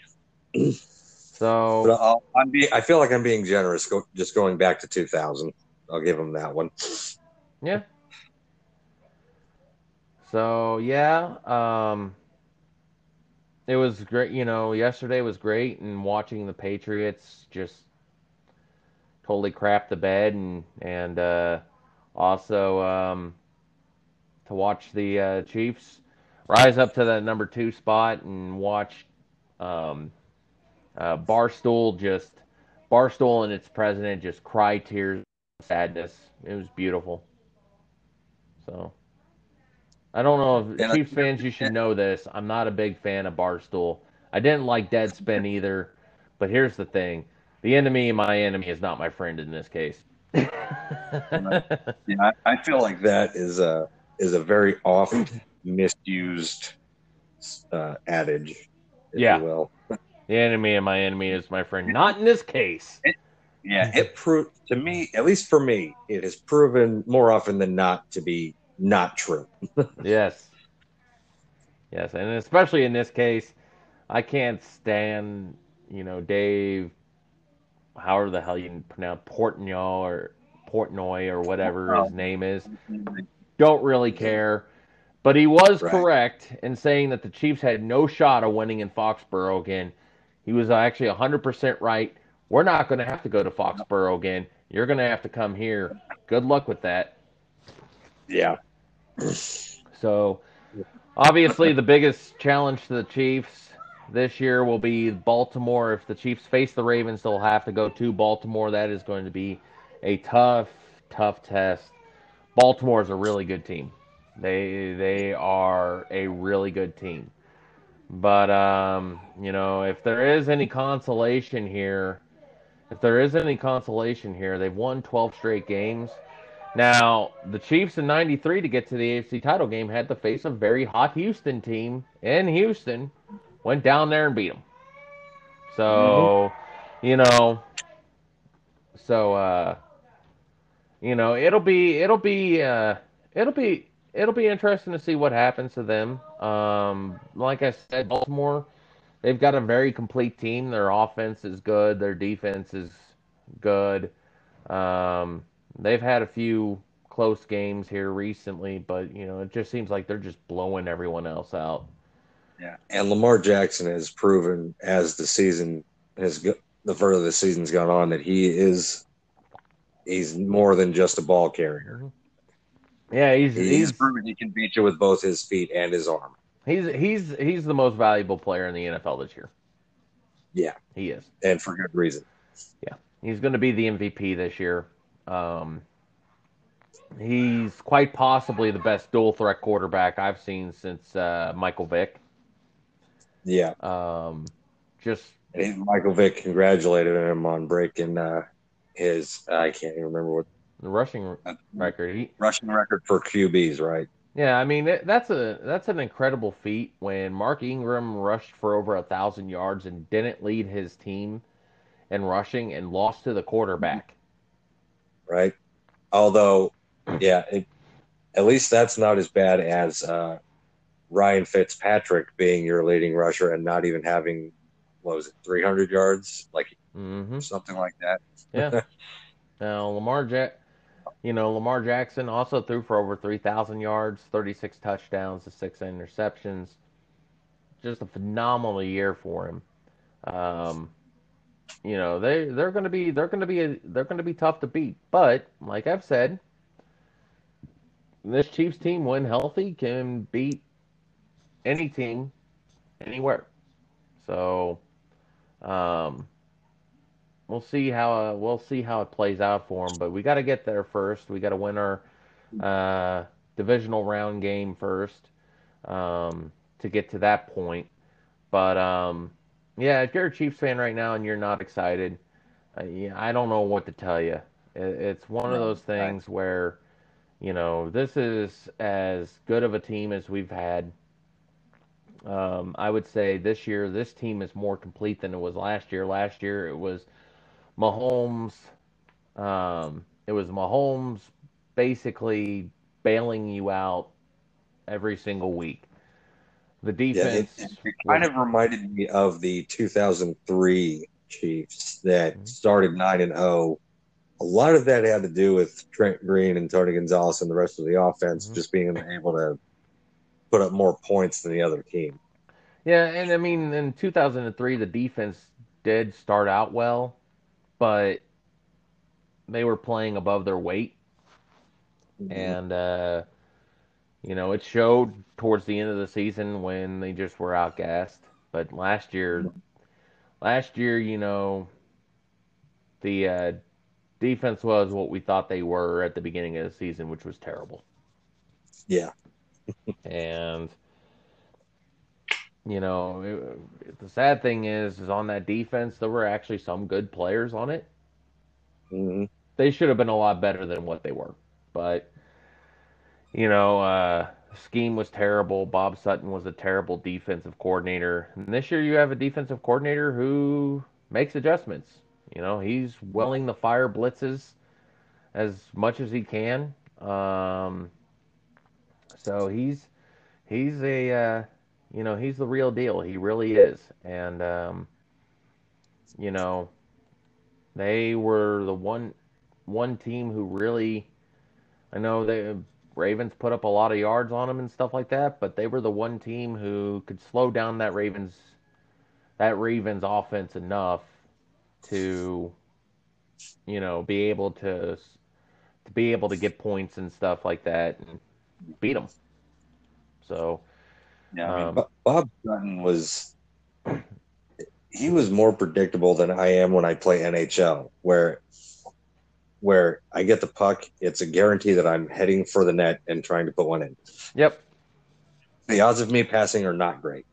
Speaker 1: So
Speaker 2: I'll, I'm be, I feel like I'm being generous, go, just going back to 2000. I'll give them that one.
Speaker 1: Yeah. So yeah, um, it was great. You know, yesterday was great, and watching the Patriots just totally crap the bed, and and uh, also um, to watch the uh, Chiefs rise up to the number two spot and watch um, uh, Barstool just Barstool and its president just cry tears of sadness. It was beautiful. So I don't know if Chiefs fans you should know this. I'm not a big fan of Barstool. I didn't like Deadspin either. But here's the thing: the enemy my enemy is not my friend in this case. [laughs]
Speaker 2: Yeah, I, I feel like that is a is a very often misused uh, adage, if
Speaker 1: Yeah.
Speaker 2: you will.
Speaker 1: The enemy of my enemy is my friend. Not in this case.
Speaker 2: Yeah, it proved to me, at least for me, it has proven more often than not to be not true. [laughs]
Speaker 1: Yes. Yes, and especially in this case, I can't stand, you know, Dave, however the hell you pronounce Portnoy or Portnoy or whatever his name is. Don't really care. But he was
Speaker 2: Right.
Speaker 1: correct in saying that the Chiefs had no shot of winning in Foxborough again. He was uh, actually 100% right. We're not going to have to go to Foxborough again. You're going to have to come here. Good luck with that.
Speaker 2: Yeah,
Speaker 1: So, obviously, the biggest challenge to the Chiefs this year will be Baltimore. If the Chiefs face the Ravens, they'll have to go to Baltimore. That is going to be a tough, tough test. Baltimore is a really good team. They they are a really good team. But um, you know, if there is any consolation here, if there is any consolation here, they've won 12 straight games. Now, the Chiefs in 93 to get to the AFC title game had to face a very hot Houston team in Houston. Went down there and beat them. So, you know, so uh you know, it'll be it'll be uh it'll be it'll be interesting to see what happens to them. Um like I said, Baltimore they've got a very complete team. Their offense is good, their defense is good. Um they've had a few close games here recently, but you know, it just seems like they're just blowing everyone else out.
Speaker 2: yeah. And Lamar Jackson has proven as the season has go- the further the season's gone on that he is he's more than just a ball carrier.
Speaker 1: Yeah, he's
Speaker 2: He's,
Speaker 1: he's
Speaker 2: proven he can beat you with both his feet and his arm.
Speaker 1: he's he's he's the most valuable player in the NFL this year.
Speaker 2: Yeah,
Speaker 1: He is.
Speaker 2: and for good reason.
Speaker 1: Yeah, he's going to be the MVP this year. Um, he's quite possibly the best dual threat quarterback I've seen since uh, Michael Vick.
Speaker 2: Yeah,
Speaker 1: Um, just
Speaker 2: and Michael Vick congratulated him on breaking uh, his I can't even remember what
Speaker 1: the rushing record. He,
Speaker 2: rushing record for QBs, right?
Speaker 1: yeah, I mean that's a that's an incredible feat when Mark Ingram rushed for over a thousand yards and didn't lead his team in rushing and lost to the quarterback.
Speaker 2: Right. Although, yeah, it, at least that's not as bad as uh, Ryan Fitzpatrick being your leading rusher and not even having what was it, three hundred yards, like
Speaker 1: hmm
Speaker 2: something like that.
Speaker 1: Yeah. [laughs] now Lamar Jack, you know Lamar Jackson also threw for over three thousand yards, thirty six touchdowns, to six interceptions. Just a phenomenal year for him. Um, you know they they're going to be they're going to be a, they're going to be tough to beat. But like I've said, this Chiefs team, when healthy, can beat any team anywhere. So. Um, we'll see how uh, we'll see how it plays out for them. But we got to get there first. We got to win our uh, divisional round game first um, to get to that point. But um, yeah, if you're a Chiefs fan right now and you're not excited, uh, yeah, I don't know what to tell you. It, it's one of those things where you know this is as good of a team as we've had. Um, I would say this year this team is more complete than it was last year. Last year it was Mahomes. Um, it was Mahomes basically bailing you out every single week. The defense
Speaker 2: Yeah, it, it kind of reminded me of the 2003 Chiefs that
Speaker 1: Mhm.
Speaker 2: started nine and zero a lot of that had to do with Trent Green and Tony Gonzalez and the rest of the offense
Speaker 1: Mhm.
Speaker 2: just being able to put up more points than the other team.
Speaker 1: Yeah, and I mean, in 2003, the defense did start out well, but they were playing above their weight, and uh, you know, it showed towards the end of the season when they just were outgassed. But last year, last year, you know, the uh, defense was what we thought they were at the beginning of the season, which was terrible.
Speaker 2: yeah,
Speaker 1: And you know, it, the sad thing is, is on that defense there were actually some good players on it.
Speaker 2: hmm
Speaker 1: They should have been a lot better than what they were, but you know, uh, scheme was terrible. Bob Sutton was a terrible defensive coordinator. And this year you have a defensive coordinator who makes adjustments. You know, he's willing to fire blitzes as much as he can. Um, so he's he's a uh, you know he's the real deal. He really is, and um, you know they were the one one team who really I know the Ravens put up a lot of yards on them and stuff like that, but they were the one team who could slow down that Ravens that Ravens offense enough to you know be able to to be able to get points and stuff like that and beat them. So
Speaker 3: Yeah, I mean,
Speaker 1: um,
Speaker 2: Bob Sutton was he was more predictable than I am when I play NHL, where where I get the puck, it's a guarantee that I'm heading for the net and trying to put one in.
Speaker 1: yep,
Speaker 2: The odds of me passing are not great.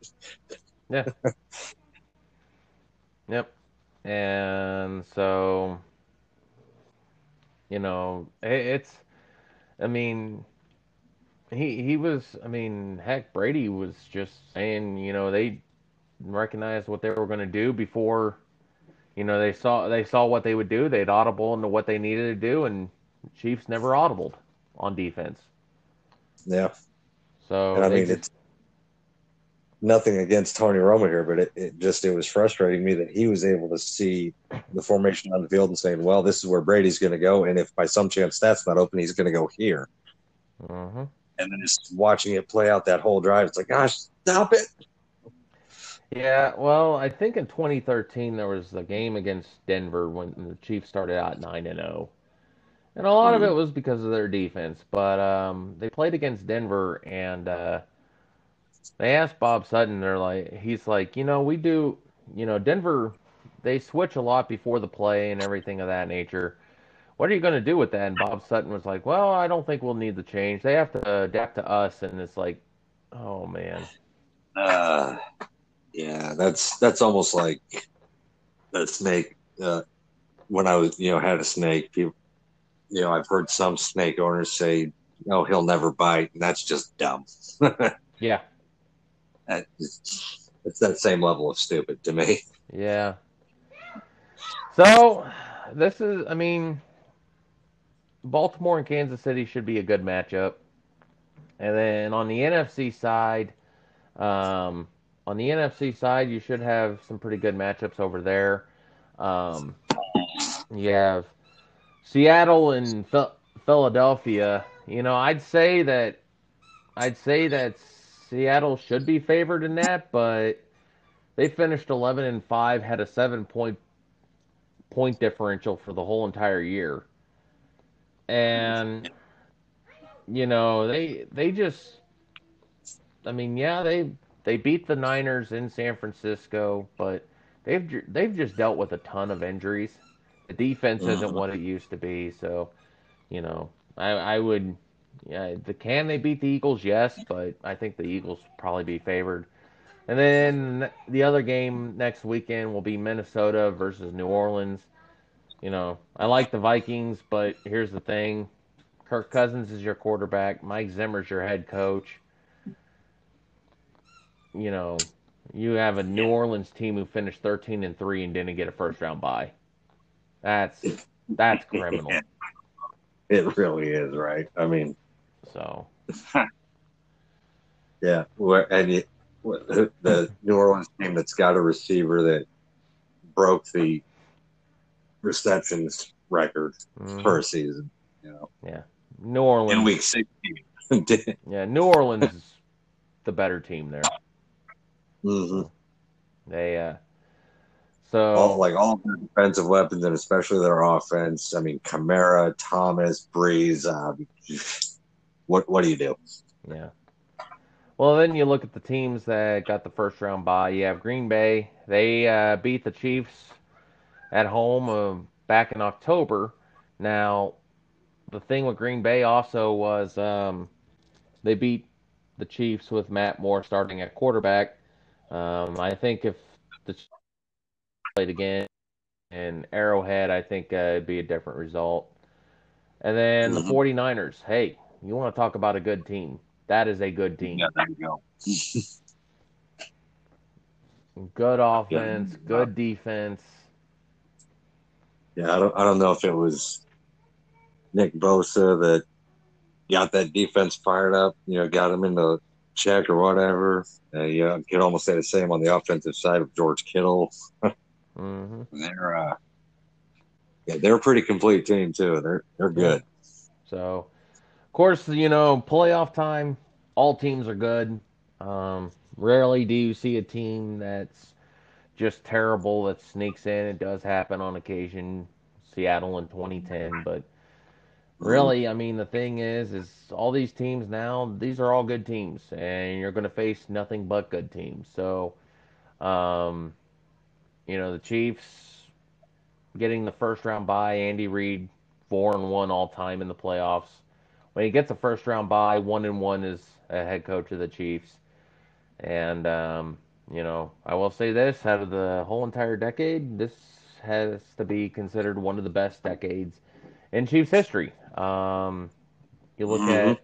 Speaker 2: Yeah. [laughs]
Speaker 1: yep. And so, you know, it, it's, I mean, he he was, I mean, heck, Brady was just saying, you know, they recognized what they were going to do before, you know, they saw they saw what they would do. They'd audible into what they needed to do, and Chiefs never audibled on defense.
Speaker 2: Yeah.
Speaker 1: So
Speaker 2: And I mean,
Speaker 1: just-
Speaker 2: it's nothing against Tony Romo here, but it, it just it was frustrating me that he was able to see the formation on the field and saying, "Well, this is where Brady's going to go, and if by some chance that's not open, he's going to go here."
Speaker 1: Mhm.
Speaker 2: And then just watching it play out that whole drive, it's like, "Gosh, stop it!"
Speaker 1: Yeah, well, I think in 2013 there was a game against Denver when the Chiefs started out 9 and 0. And a lot of it was because of their defense, but um, they played against Denver and uh, they asked Bob Sutton they're like he's like, "You know, we do, you know, Denver they switch a lot before the play and everything of that nature. What are you going to do with that?" And Bob Sutton was like, "Well, I don't think we'll need the change. They have to adapt to us." And it's like, "Oh man."
Speaker 2: Uh, yeah, that's that's almost like a snake. Uh, when I was, you know, had a snake, people, you know, I've heard some snake owners say, "Oh, he'll never bite," and that's just dumb. [laughs]
Speaker 1: Yeah.
Speaker 2: That- it's, it's that same level of stupid to me.
Speaker 1: Yeah. So, this is, I mean, Baltimore and Kansas City should be a good matchup. And then on the NFC side, um, on the NFC side, you should have some pretty good matchups over there. Um, you have Seattle and Phil- Philadelphia. You know, I'd say that I'd say that Seattle should be favored in that, but they finished 11 and 5, had a 7 point point differential for the whole entire year. And you know, they they just I mean, yeah, they they beat the Niners in San Francisco, but they've they've just dealt with a ton of injuries. The defense isn't
Speaker 2: Mhm.
Speaker 1: what it used to be, so you know, I I would yeah, the can they beat the Eagles? Yes, but I think the Eagles probably be favored. And then the other game next weekend will be Minnesota versus New Orleans. You know, I like the Vikings, but here's the thing. Kirk Cousins is your quarterback. Mike Zimmer's your head coach. You know, you have a New Orleans team who finished 13 and 3 and didn't get a first round bye. That's that's [laughs] criminal.
Speaker 2: It really is, right? I mean,
Speaker 1: So, [laughs]
Speaker 2: yeah, where- and you, the New Orleans team that's got a receiver that broke the receptions record mm-hmm. for season. You know.
Speaker 1: Yeah. New Orleans
Speaker 2: in week sixteen. [laughs]
Speaker 1: yeah, New Orleans is the better team there.
Speaker 2: Mm-hmm.
Speaker 1: They uh so
Speaker 2: all, like all their defensive weapons and especially their offense. I mean, Kamara, Thomas, Brees. Uh, what what do you do?
Speaker 1: Yeah. Well, then you look at the teams that got the first round bye. You have Green Bay. They uh, beat the Chiefs at home uh, back in October. Now, the thing with Green Bay also was um, they beat the Chiefs with Matt Moore starting at quarterback. Um, I think if the Chiefs played again in Arrowhead, I think uh, it'd be a different result. And then the 49ers. Mm-hmm. Hey, you want to talk about a good team? That is a good team.
Speaker 2: Yeah, there you go. [laughs]
Speaker 1: good offense, yeah. good defense.
Speaker 2: Yeah, I don't, I don't know if it was Nick Bosa that got that defense fired up, you know, got him into check or whatever. Uh, you know, could almost say the same on the offensive side of George Kittle.
Speaker 1: mm-hmm. [laughs]
Speaker 2: They're uh, yeah, they're a pretty complete team too. They're they're good.
Speaker 1: So, of course, you know, playoff time. All teams are good. Um, rarely do you see a team that's just terrible that sneaks in. It does happen on occasion. Seattle in 2010, but really, I mean, the thing is, is all these teams now, these are all good teams, and you're going to face nothing but good teams. So, um, you know, the Chiefs getting the first round bye Andy Reid four and one all time in the playoffs. When he gets a first round bye, one and one is a head coach of the Chiefs, and um, you know, I will say this: out of the whole entire decade, this has to be considered one of the best decades in Chiefs history. Um, you look mm-hmm. at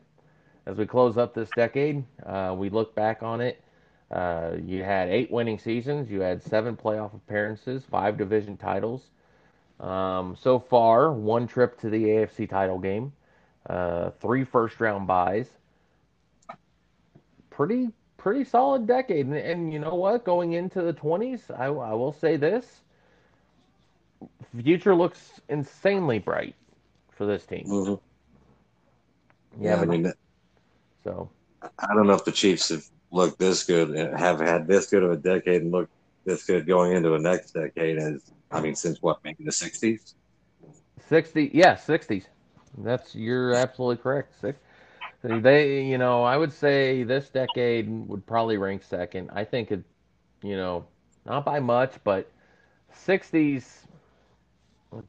Speaker 1: as we close up this decade, uh, we look back on it. Uh, you had eight winning seasons. You had seven playoff appearances, five division titles. Um, so far, one trip to the AFC title game, uh, three first round byes. Pretty pretty solid decade. And, and, you know what? Going into the 20s, I, I will say this: future looks insanely bright for this team.
Speaker 2: Mm-hmm. Yeah, yeah, I mean,
Speaker 1: so
Speaker 2: I don't know if the Chiefs have looked this good and have had this good of a decade and look this good going into the next decade as I mean, since what, maybe the sixties?
Speaker 1: Sixty, yeah, sixties. That's you're absolutely correct. Six, they, you know, I would say this decade would probably rank second. I think it, you know, not by much, but sixties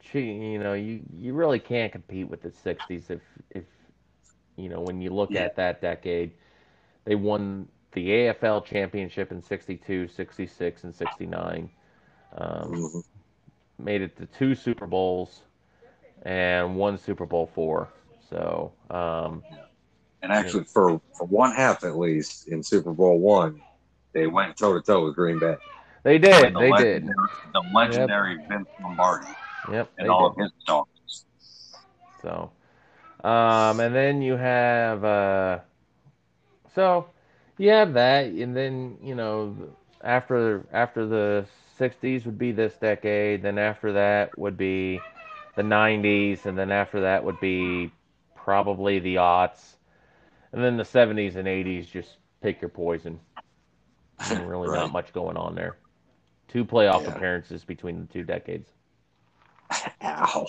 Speaker 1: Gee, you know, you, you really can't compete with the '60s if if you know when you look yeah. at that decade. They won the AFL championship in '62, '66, and '69. Um, mm-hmm. Made it to two Super Bowls and one Super Bowl four. So, um,
Speaker 2: and actually, for for one half at least in Super Bowl one, they went toe to toe with Green Bay.
Speaker 1: They did. The they did.
Speaker 2: The legendary yep. Vince Lombardi.
Speaker 1: Yep.
Speaker 2: And all did. of his songs.
Speaker 1: So, um, and then you have, uh, so you have that, and then you know after after the '60s would be this decade, then after that would be the '90s, and then after that would be probably the aughts, and then the '70s and '80s. Just pick your poison. And [laughs] really right. not much going on there. Two playoff yeah. appearances between the two decades. [laughs]
Speaker 2: Ow.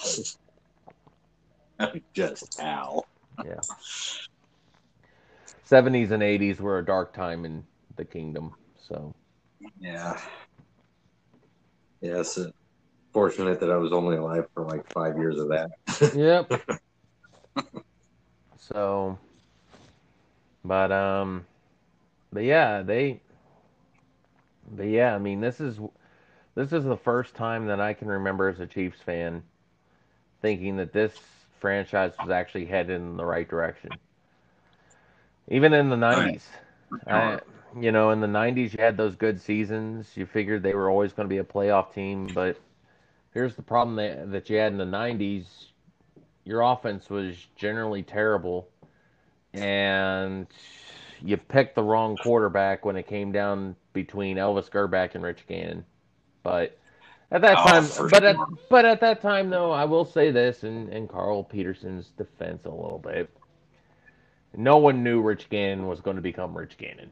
Speaker 2: [laughs] Just ow.
Speaker 1: Yeah. 70s and 80s were a dark time in the kingdom. So.
Speaker 2: Yeah. Yes. Yeah, fortunate that I was only alive for like five years of that.
Speaker 1: yep. so. But um. But yeah, they. But yeah, I mean, this is this is the first time that I can remember as a Chiefs fan thinking that this franchise was actually headed in the right direction. Even in the 90s. I, you know, in the 90s, you had those good seasons. You figured they were always going to be a playoff team. But here's the problem that, that you had in the 90s your offense was generally terrible. And you picked the wrong quarterback when it came down between Elvis Grbac and Rich Gannon. But At that
Speaker 2: Oh,
Speaker 1: time, but at but at that time though, I will say this in in Carl Peterson's defense a little bit. No one knew Rich Gannon was going to become Rich Gannon.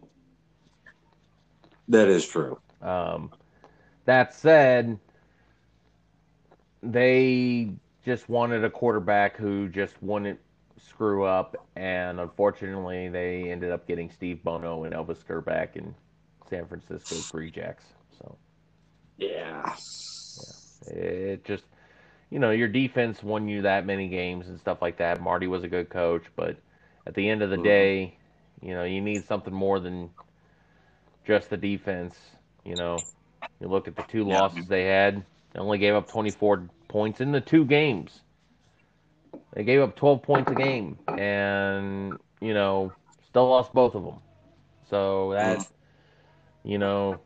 Speaker 2: That is true.
Speaker 1: Um, that said, they just wanted a quarterback who just wouldn't screw up, and unfortunately, they ended up getting Steve Bono and Elvis Grbac in San Francisco Free Jacks. So
Speaker 2: Yeah.
Speaker 1: it just, you know, your defense won you that many games and stuff like that. Marty was a good coach, but at the end of the
Speaker 2: Mhm.
Speaker 1: day, you know, you need something more than just the defense. You know, you look at the two
Speaker 2: Yeah.
Speaker 1: losses they had. They only gave up 24 points in the two games. They gave up 12 points a game, and you know, still lost both of them. So that, you know,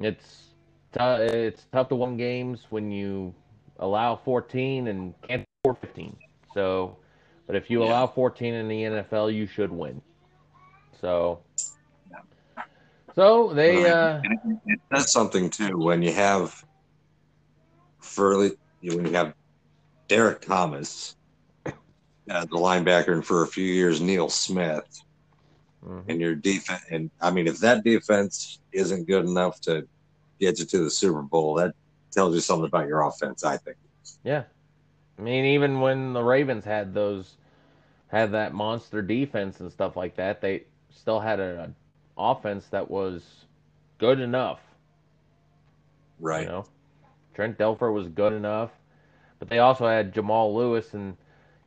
Speaker 1: it's tou- it's tough to win games when you allow 14 and can't score 15. So, but if you
Speaker 2: Yeah.
Speaker 1: allow 14 in the NFL, you should win. So, so they uh,
Speaker 2: And it, it does something too when you have Furley, when you have Derrick Thomas, uh, the linebacker, and for a few years Neil Smith,
Speaker 1: mhm.
Speaker 2: and your defense. And I mean, if that defense isn't good enough to get you to the Super Bowl, that tells you something about your offense. I think.
Speaker 1: Yeah. I mean, even when the Ravens had those, had that monster defense and stuff like that, they still had an offense that was good enough.
Speaker 2: Right.
Speaker 1: You know, Trent Dilfer was good enough, but they also had Jamal Lewis and,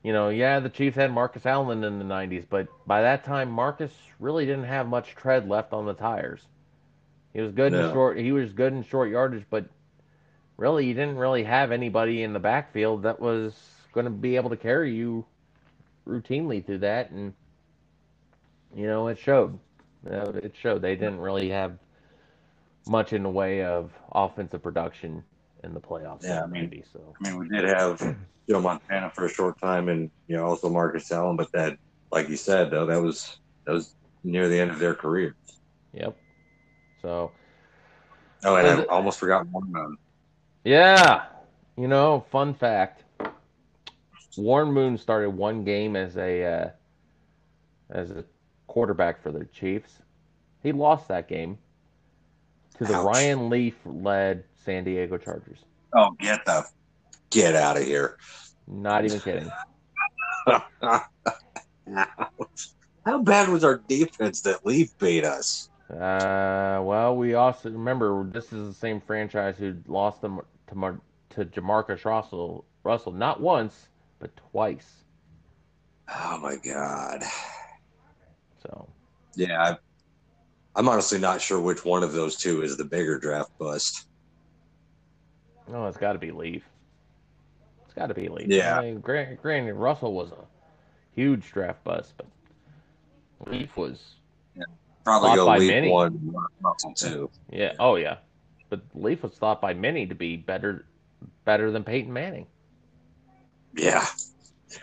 Speaker 1: you know, yeah, the Chiefs had Marcus Allen in the '90s, but by that time, Marcus really didn't have much tread left on the tires. He was good in short. He was good in short yardage, but really, you didn't really have anybody in the backfield that was going to be able to carry you routinely through that, and you know, it showed. Uh, it showed they didn't really have much in the way of offensive production in the playoffs.
Speaker 2: Yeah, I mean-
Speaker 1: 90s, so
Speaker 2: I mean, we did have Joe Montana for a short time, and you know, also Marcus Allen. But that, like you said, though, that was that was near the end of their careers.
Speaker 1: yep. So
Speaker 2: Oh, and I
Speaker 1: it-
Speaker 2: almost forgot one man.
Speaker 1: yeah, you know, fun fact: Warren Moon started one game as a uh, as a quarterback for the Chiefs. He lost that game to the
Speaker 2: Ouch.
Speaker 1: Ryan Leaf led San Diego Chargers.
Speaker 2: Oh, get the get out of here!
Speaker 1: Not even kidding. [laughs]
Speaker 2: How bad was our defense that Leaf beat us?
Speaker 1: Uh, well, we also remember this is the same franchise who lost them to Mar- to JaMarcus Russell Russell not once but twice.
Speaker 2: Oh my god!
Speaker 1: So
Speaker 2: Yeah, I, I'm honestly not sure which one of those two is the bigger draft bust.
Speaker 1: No, it's got to be Leaf. It's got to be Leaf.
Speaker 2: Yeah.
Speaker 1: I mean, granted, granted, Russell was a huge draft bust, but Leaf was
Speaker 2: Probably
Speaker 1: Thought
Speaker 2: go
Speaker 1: by
Speaker 2: Leaf
Speaker 1: many.
Speaker 2: one, Russell two.
Speaker 1: yeah, oh yeah, but Leaf was thought by many to be better better than Peyton Manning.
Speaker 2: Yeah,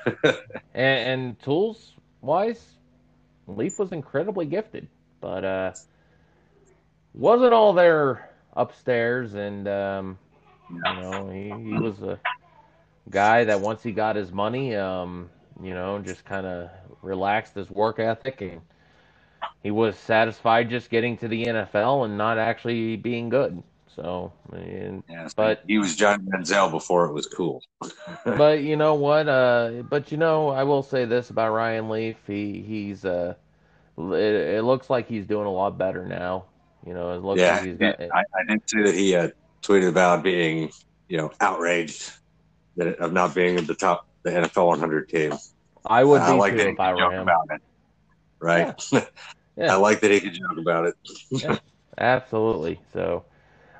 Speaker 2: [laughs]
Speaker 1: And, and tools wise, Leaf was incredibly gifted, but uh, wasn't all there upstairs. And um, you know, he, he was a guy that once he got his money, um, you know, just kind of relaxed his work ethic, and he was satisfied just getting to the NFL and not actually being good. So, and. But-
Speaker 2: he was Johnny Manziel before it was cool. [laughs]
Speaker 1: but you know what? Uh, but you know, I will say this about Ryan Leaf. He he's uh, it, it looks like he's doing a lot better now. You know, it looks
Speaker 2: yeah,
Speaker 1: like he's got.
Speaker 2: I, I did see that he uh, tweeted about being, you know, outraged that of not being in the top the NFL 100 team.
Speaker 1: I would be
Speaker 2: I like that he
Speaker 1: if I
Speaker 2: could
Speaker 1: were
Speaker 2: joke
Speaker 1: him.
Speaker 2: about it. Right.
Speaker 1: Yeah. [laughs]
Speaker 2: I like that he could joke about it.
Speaker 1: Absolutely. So,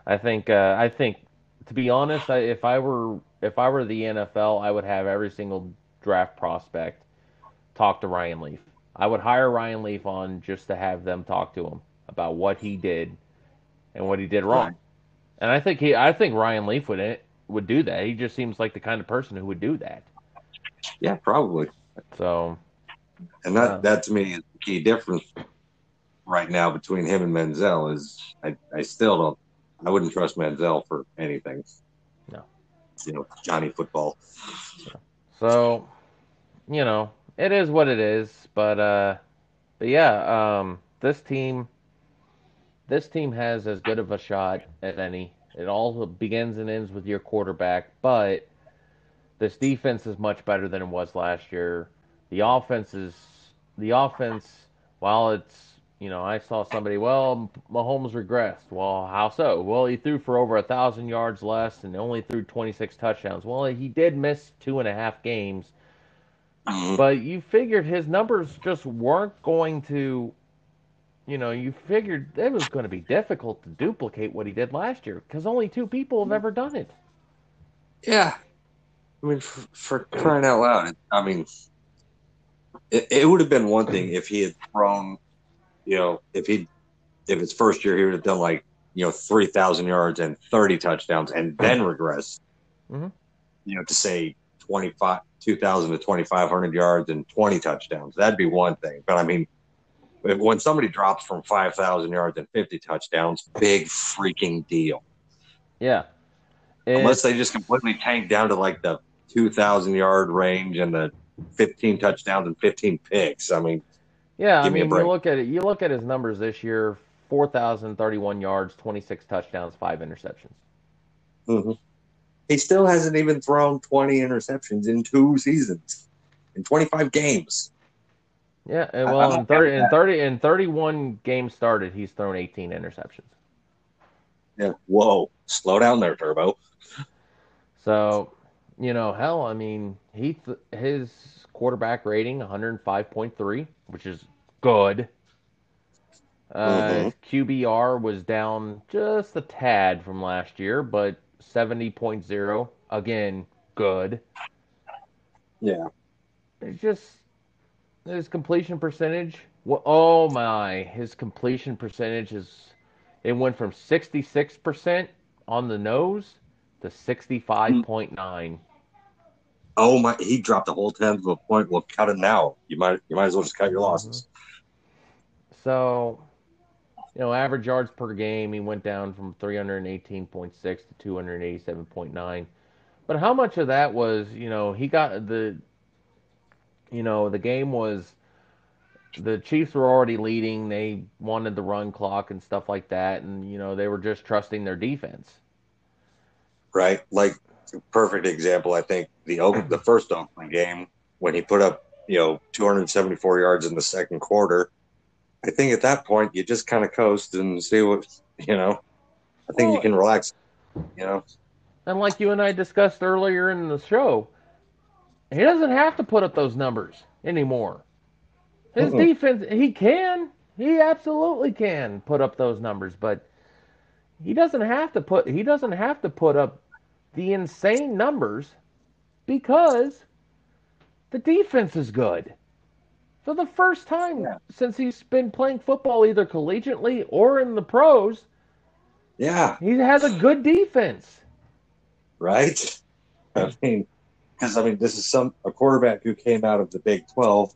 Speaker 1: I think uh, I think to be honest, I, if I were if I were the NFL, I would have every single draft prospect talk to Ryan Leaf. I would hire Ryan Leaf on just to have them talk to him about what he did and what he did wrong.
Speaker 2: Right.
Speaker 1: And I think he I think Ryan Leaf would would do that. He just seems like the kind of person who would do that.
Speaker 2: Yeah, probably.
Speaker 1: So,
Speaker 2: And that
Speaker 1: Yeah.
Speaker 2: that to me is the key difference right now between him and Manziel is I, I still don't I wouldn't trust Manziel for anything.
Speaker 1: No.
Speaker 2: You know, Johnny football.
Speaker 1: So, you know, it is what it is. But uh, but yeah, um, this team, this team has as good of a shot as any. It all begins and ends with your quarterback, but this defense is much better than it was last year. The offense is the offense. While it's you know, I saw somebody, well, Mahomes regressed. Well, how so? Well, he threw for over a thousand yards less and only threw 26 touchdowns. Well, he did miss two and a half games, but you figured his numbers just weren't going to, you know, you figured it was going to be difficult to duplicate what he did last year because only two people have ever done it.
Speaker 2: Yeah. I mean, for, for crying out loud, I mean, it, it would have been one thing if he had thrown, you know, if he, if his first year he would have done like, you know, 3,000 yards and 30 touchdowns and then regress,
Speaker 1: Mhm.
Speaker 2: you know, to say 25, 2,000 to 2,500 yards and 20 touchdowns. That'd be one thing. But I mean, when somebody drops from 5,000 yards and 50 touchdowns, big freaking deal.
Speaker 1: Yeah.
Speaker 2: Unless they just completely tank down to like the 2,000 yard range and the 15 touchdowns and 15 picks. I mean,
Speaker 1: Yeah, I
Speaker 2: Give me
Speaker 1: mean, you look at it. You look at his numbers this year: four thousand thirty-one yards, twenty-six touchdowns, five interceptions. Mm-hmm.
Speaker 2: he still hasn't even thrown 20 interceptions in two seasons, in 25 games.
Speaker 1: Yeah, and well, in thirty, in thirty, in thirty-one games started, he's thrown eighteen interceptions.
Speaker 2: Yeah. Whoa. Slow down there, Turbo.
Speaker 1: So, you know, hell, I mean, he th- his quarterback rating one hundred five point three, which is good. Uh,
Speaker 2: Mhm.
Speaker 1: QBR was down just a tad from last year, but seventy point zero again, good.
Speaker 2: Yeah.
Speaker 1: It's just his completion percentage. wha- Oh my, his completion percentage is it went from 66% on the nose to hmm. 65.9.
Speaker 2: Oh my! He dropped a whole tenth of a point. Well, cut it now. You might. You might as well just cut your losses. Mm-hmm.
Speaker 1: So, you know, average yards per game, he went down from 318.6 to 287.9. But how much of that was, you know, he got the, you know, the game was, the Chiefs were already leading. They wanted the run clock and stuff like that. And, you know, they were just trusting their defense.
Speaker 2: Right. Like perfect example. I think the the first Oakland game when he put up you know 274 yards in the second quarter. I think at that point you just kind of coast and see what you know. I think you can relax. You know.
Speaker 1: And like you and I discussed earlier in the show, he doesn't have to put up those numbers anymore. His
Speaker 2: Mm-mm.
Speaker 1: defense, he can, he absolutely can put up those numbers, but he doesn't have to put he doesn't have to put up the insane numbers because the defense is good. For the first time
Speaker 2: Yeah.
Speaker 1: since he's been playing football either collegiately or in the pros,
Speaker 2: Yeah.
Speaker 1: he has a good defense.
Speaker 2: right? [laughs] I mean, because I mean, this is some a quarterback who came out of the Big Twelve,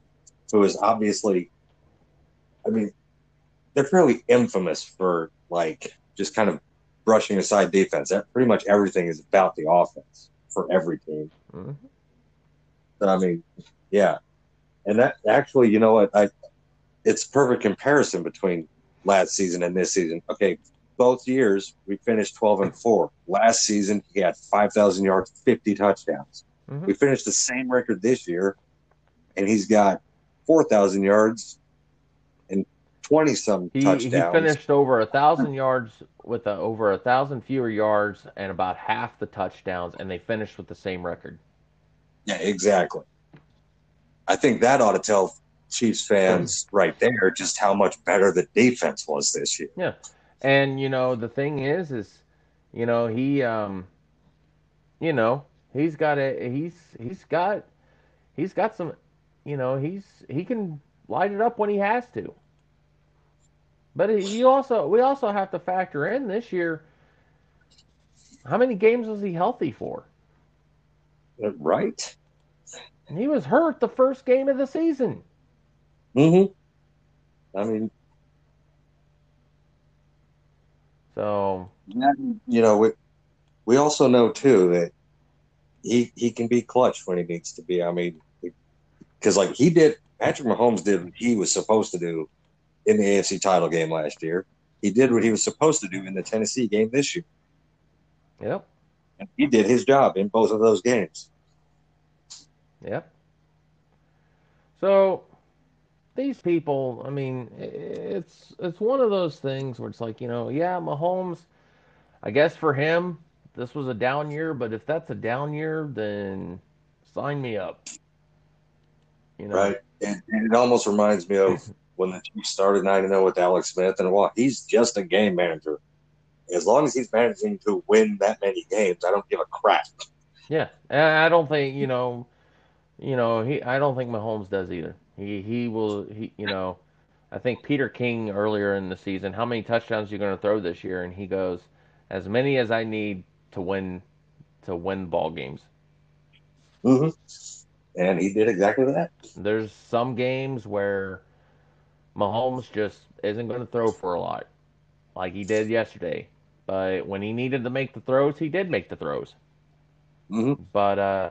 Speaker 2: who is obviously, I mean, they're fairly infamous for like just kind of brushing aside defense. That pretty much everything is about the offense for every team.
Speaker 1: Mhm.
Speaker 2: So, I mean, yeah, and that actually, you know what? I it's a perfect comparison between last season and this season. Okay, both years we finished twelve and four. Last season he had five thousand yards, fifty touchdowns.
Speaker 1: Mhm.
Speaker 2: We finished the same record this year, and he's got four thousand yards and twenty some
Speaker 1: He, he
Speaker 2: touchdowns.
Speaker 1: finished over a thousand yards with a, over a thousand fewer yards and about half the touchdowns, and they finished with the same record.
Speaker 2: Yeah, exactly. I think that ought to tell Chiefs fans right there just how much better the defense was this year.
Speaker 1: Yeah, and you know the thing is, is you know he, um, you know he's got a he's he's got he's got some, you know he's he can light it up when he has to. But you also we also have to factor in this year. How many games was he healthy for?
Speaker 2: Right?
Speaker 1: He was hurt the first game of the season.
Speaker 2: Mm-hmm. I mean,
Speaker 1: So
Speaker 2: you know, we, we also know too that he he can be clutch when he needs to be. I mean, because like he did, Patrick Mahomes did what he was supposed to do in the AFC title game last year. He did what he was supposed to do in the Tennessee game this year.
Speaker 1: Yep.
Speaker 2: And he did his job in both of those games.
Speaker 1: Yep. So these people, I mean, it's it's one of those things where it's like, you know, yeah, Mahomes, I guess for him, this was a down year, but if that's a down year, then sign me up.
Speaker 2: You know? Right. And, and it almost reminds me of [laughs] when the Chiefs started 9 0 with Alex Smith, and well, he's just a game manager. As long as he's managing to win that many games, I don't give a crap.
Speaker 1: Yeah, I don't think you know, you know, he. I don't think Mahomes does either. He he will. He you know, I think Peter King earlier in the season. How many touchdowns are you going to throw this year? And he goes, as many as I need to win to win ball games.
Speaker 2: Mm-hmm. And he did exactly that.
Speaker 1: There's some games where Mahomes just isn't going to throw for a lot, like he did yesterday. But when he needed to make the throws, he did make the throws.
Speaker 2: Mm-hmm.
Speaker 1: But uh,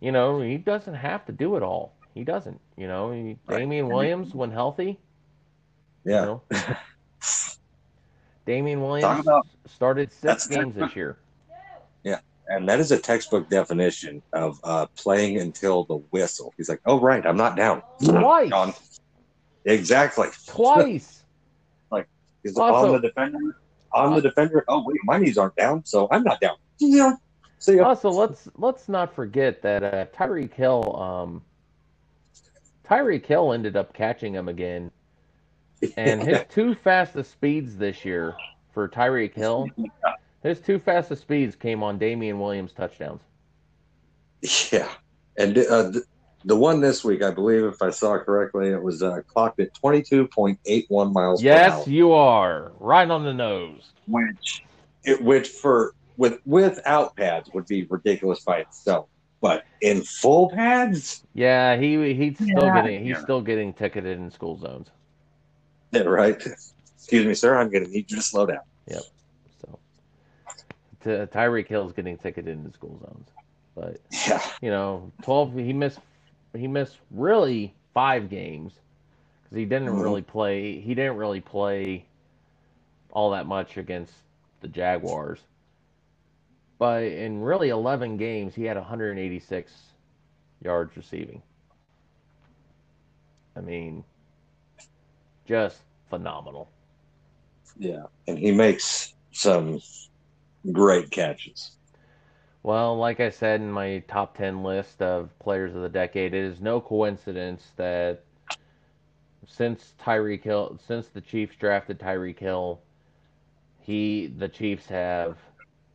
Speaker 1: you know, he doesn't have to do it all. He doesn't. You know, he, right. Damien Williams, when healthy.
Speaker 2: Yeah. You know, [laughs]
Speaker 1: Damien Williams about, started six games this year.
Speaker 2: And that is a textbook definition of uh, playing until the whistle. He's like, "Oh right, I'm not down."
Speaker 1: Twice.
Speaker 2: Gone. Exactly.
Speaker 1: Twice. [laughs]
Speaker 2: like he's also, on the defender. On uh, the defender. Oh wait, my knees aren't down, so I'm not down. Yeah.
Speaker 1: See ya. Also, let's let's not forget that uh, Tyreek Hill. Um, Tyreek Hill ended up catching him again [laughs] and his two fastest speeds this year for Tyreek Hill, [laughs] his two fastest speeds came on Damien Williams touchdowns.
Speaker 2: Yeah, and uh, the one this week, I believe, if I saw correctly, it was uh, clocked at twenty two point eight one miles. Per hour.
Speaker 1: Yes, you are right on the nose.
Speaker 2: Which, it, which for with without pads would be ridiculous by itself but in full pads.
Speaker 1: Yeah, he he's still yeah, getting he's yeah. still getting ticketed in school zones.
Speaker 2: Yeah, right. [laughs] Excuse me, sir. I'm going to need you to slow down.
Speaker 1: Yep. To, Tyreek Hill's getting ticketed into school zones, but
Speaker 2: yeah,
Speaker 1: you know, twelve. He missed. He missed really five games because he didn't mm-hmm. really play. He didn't really play all that much against the Jaguars. But in really 11 games, he had 186 yards receiving. I mean, just phenomenal.
Speaker 2: Yeah, and he makes some great catches.
Speaker 1: Well, like I said in my top 10 list of players of the decade, it is no coincidence that since Tyreek Hill, since the Chiefs drafted Tyreek Hill, he the Chiefs have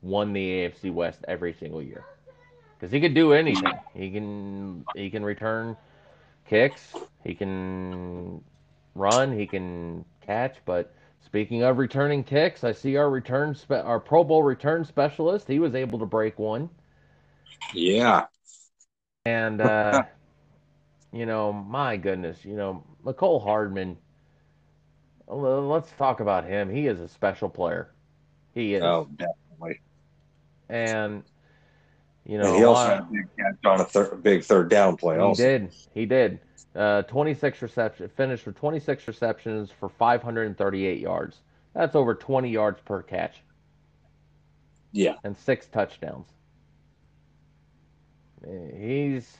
Speaker 1: won the AFC West every single year. Cuz he could do anything. He can he can return kicks, he can run, he can catch. But speaking of returning kicks, I see our return spe- our Pro Bowl return specialist. He was able to break one.
Speaker 2: Yeah.
Speaker 1: And [laughs] uh, you know, my goodness, you know, Mecole Hardman. Let's talk about him. He is a special player. He is.
Speaker 2: Oh, definitely.
Speaker 1: And you know,
Speaker 2: and he also had a big catch on a thir- big third down play.
Speaker 1: He
Speaker 2: also.
Speaker 1: did. He did. Uh, 26 receptions, finished with 26 receptions for 538 yards. That's over 20 yards per catch.
Speaker 2: Yeah.
Speaker 1: And six touchdowns. He's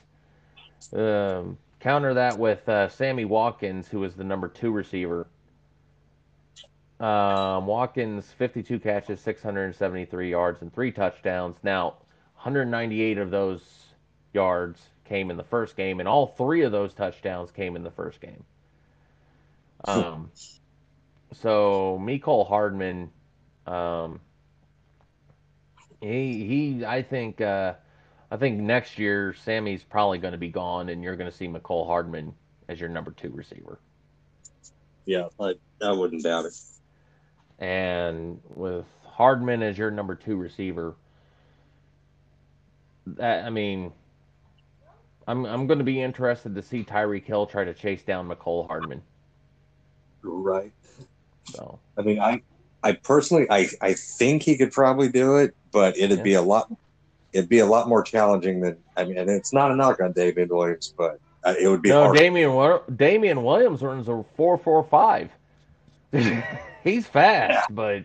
Speaker 1: um, counter that with uh, Sammy Watkins, who is the number two receiver. Um, Watkins, 52 catches, 673 yards, and three touchdowns. Now, 198 of those yards came in the first game, and all three of those touchdowns came in the first game. Um, so Mecole Hardman, um, he he, I think uh, I think next year Sammy's probably going to be gone, and you're going to see Mecole Hardman as your number two receiver.
Speaker 2: Yeah, I I wouldn't doubt it.
Speaker 1: And with Hardman as your number two receiver, that I mean, I'm I'm going to be interested to see Tyreek Hill try to chase down Mecole Hardman.
Speaker 2: Right.
Speaker 1: So
Speaker 2: I mean, I I personally, I, I think he could probably do it, but it'd
Speaker 1: Yeah.
Speaker 2: be a lot, it'd be a lot more challenging than I mean, and it's not a knock on David Williams, but uh, it would be
Speaker 1: No,
Speaker 2: hard.
Speaker 1: Damien Damien Williams runs a four four five. [laughs] He's fast, but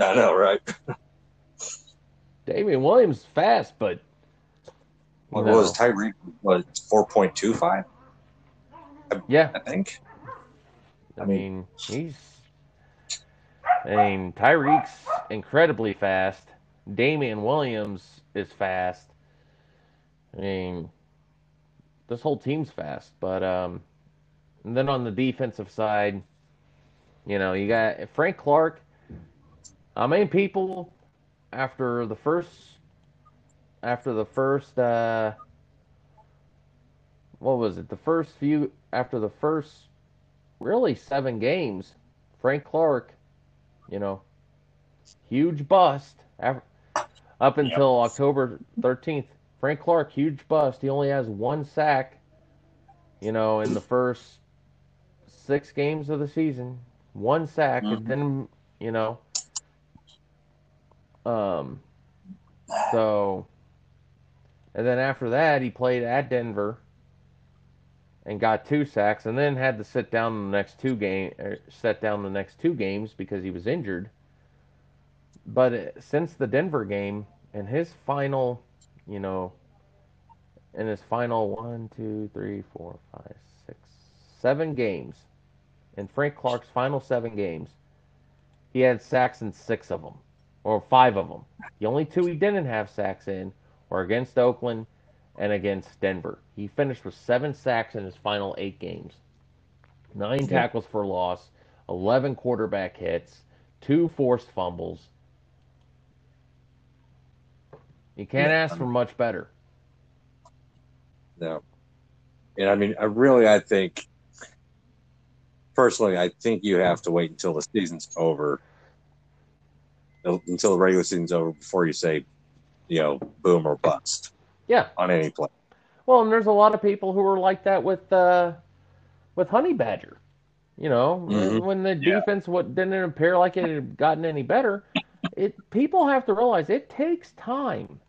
Speaker 2: I know, right? [laughs]
Speaker 1: Damien Williams fast, but
Speaker 2: What
Speaker 1: no.
Speaker 2: was Tyreek? Was four point two five?
Speaker 1: yeah,
Speaker 2: I think.
Speaker 1: I mean, he's. I mean, Tyreek's incredibly fast. Damien Williams is fast. I mean, this whole team's fast. But um, and then on the defensive side, you know, you got Frank Clark. I mean, people after the first, after the first, uh, what was it? The first few after the first really seven games, Frank Clark, you know, huge bust. Af- Up until October 13th, Frank Clark, huge bust. He only has one sack, you know, in the first six games of the season. One sack. And
Speaker 2: Mhm.
Speaker 1: then, you know, um, so, and then after that, he played at Denver and got two sacks, and then had to sit down the next two game, er, set down the next two games because he was injured. But uh, since the Denver game and his final, you know, in his final one, two, three, four, five, six, seven games, in Frank Clark's final seven games, he had sacks in six of them, or five of them. The only two he didn't have sacks in were against Oakland and against Denver. He finished with seven sacks in his final eight games, nine tackles for loss, 11 quarterback hits, two forced fumbles. You can't ask for much better.
Speaker 2: No. And I mean, I really, I think, personally, I think you have to wait until the season's over, until the regular season's over before you say, you know, boom or bust
Speaker 1: Yeah.
Speaker 2: on any play.
Speaker 1: Well, and there's a lot of people who are like that with uh, with Honey Badger. You know,
Speaker 2: Mhm.
Speaker 1: when the
Speaker 2: Yeah.
Speaker 1: defense what didn't appear like it had gotten any better, it people have to realize it takes time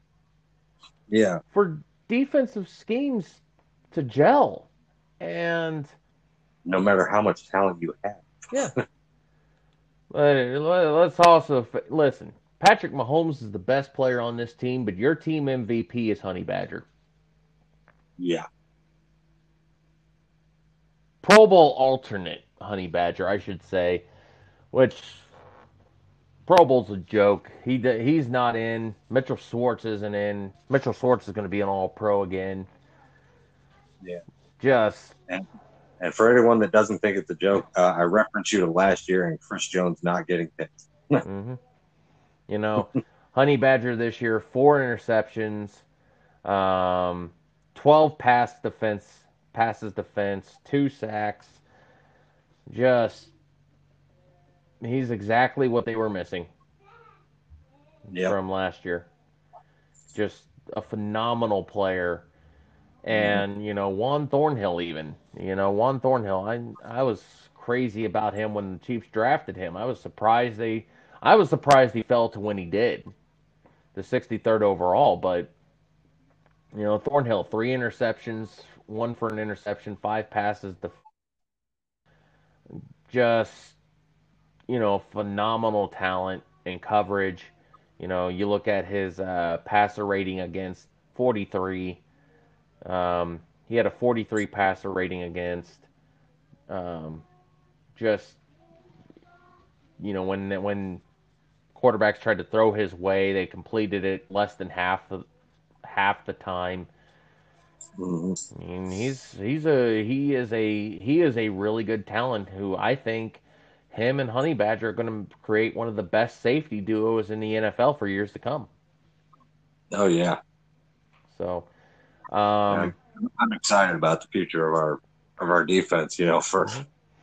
Speaker 2: Yeah.
Speaker 1: for defensive schemes to gel. And
Speaker 2: No matter how much talent you have.
Speaker 1: yeah, [laughs] Uh, let's also listen. Patrick Mahomes is the best player on this team, but your team MVP is Honey Badger.
Speaker 2: Yeah.
Speaker 1: Pro Bowl alternate Honey Badger, I should say, which Pro Bowl's a joke. He he's not in. Mitchell Schwartz isn't in. Mitchell Schwartz is going to be an All Pro again.
Speaker 2: Yeah.
Speaker 1: Just
Speaker 2: And for anyone that doesn't think it's a joke, uh, I reference you to last year and Chris Jones not getting picked. [laughs]
Speaker 1: hmm you know, Honey Badger this year, four interceptions, um, twelve pass defense passes defense, two sacks. Just he's exactly what they were missing.
Speaker 2: Yep.
Speaker 1: from last year. Just a phenomenal player. And, you know, Juan Thornhill even. You know, Juan Thornhill, I I was crazy about him when the Chiefs drafted him. I was surprised they I was surprised he fell to when he did. The 63rd overall, but you know, Thornhill, three interceptions, one for an interception, five passes, the just you know, phenomenal talent and coverage. You know, you look at his uh, passer rating against 43. Um, he had a 43 passer rating against. Um, just you know, when when quarterbacks tried to throw his way, they completed it less than half the half the time.
Speaker 2: Mhm.
Speaker 1: I mean, he's he's a he is a he is a really good talent who I think him and Honey Badger are going to create one of the best safety duos in the NFL for years to come.
Speaker 2: Oh, yeah.
Speaker 1: So, um,
Speaker 2: I'm excited about the future of our of our defense, you know, for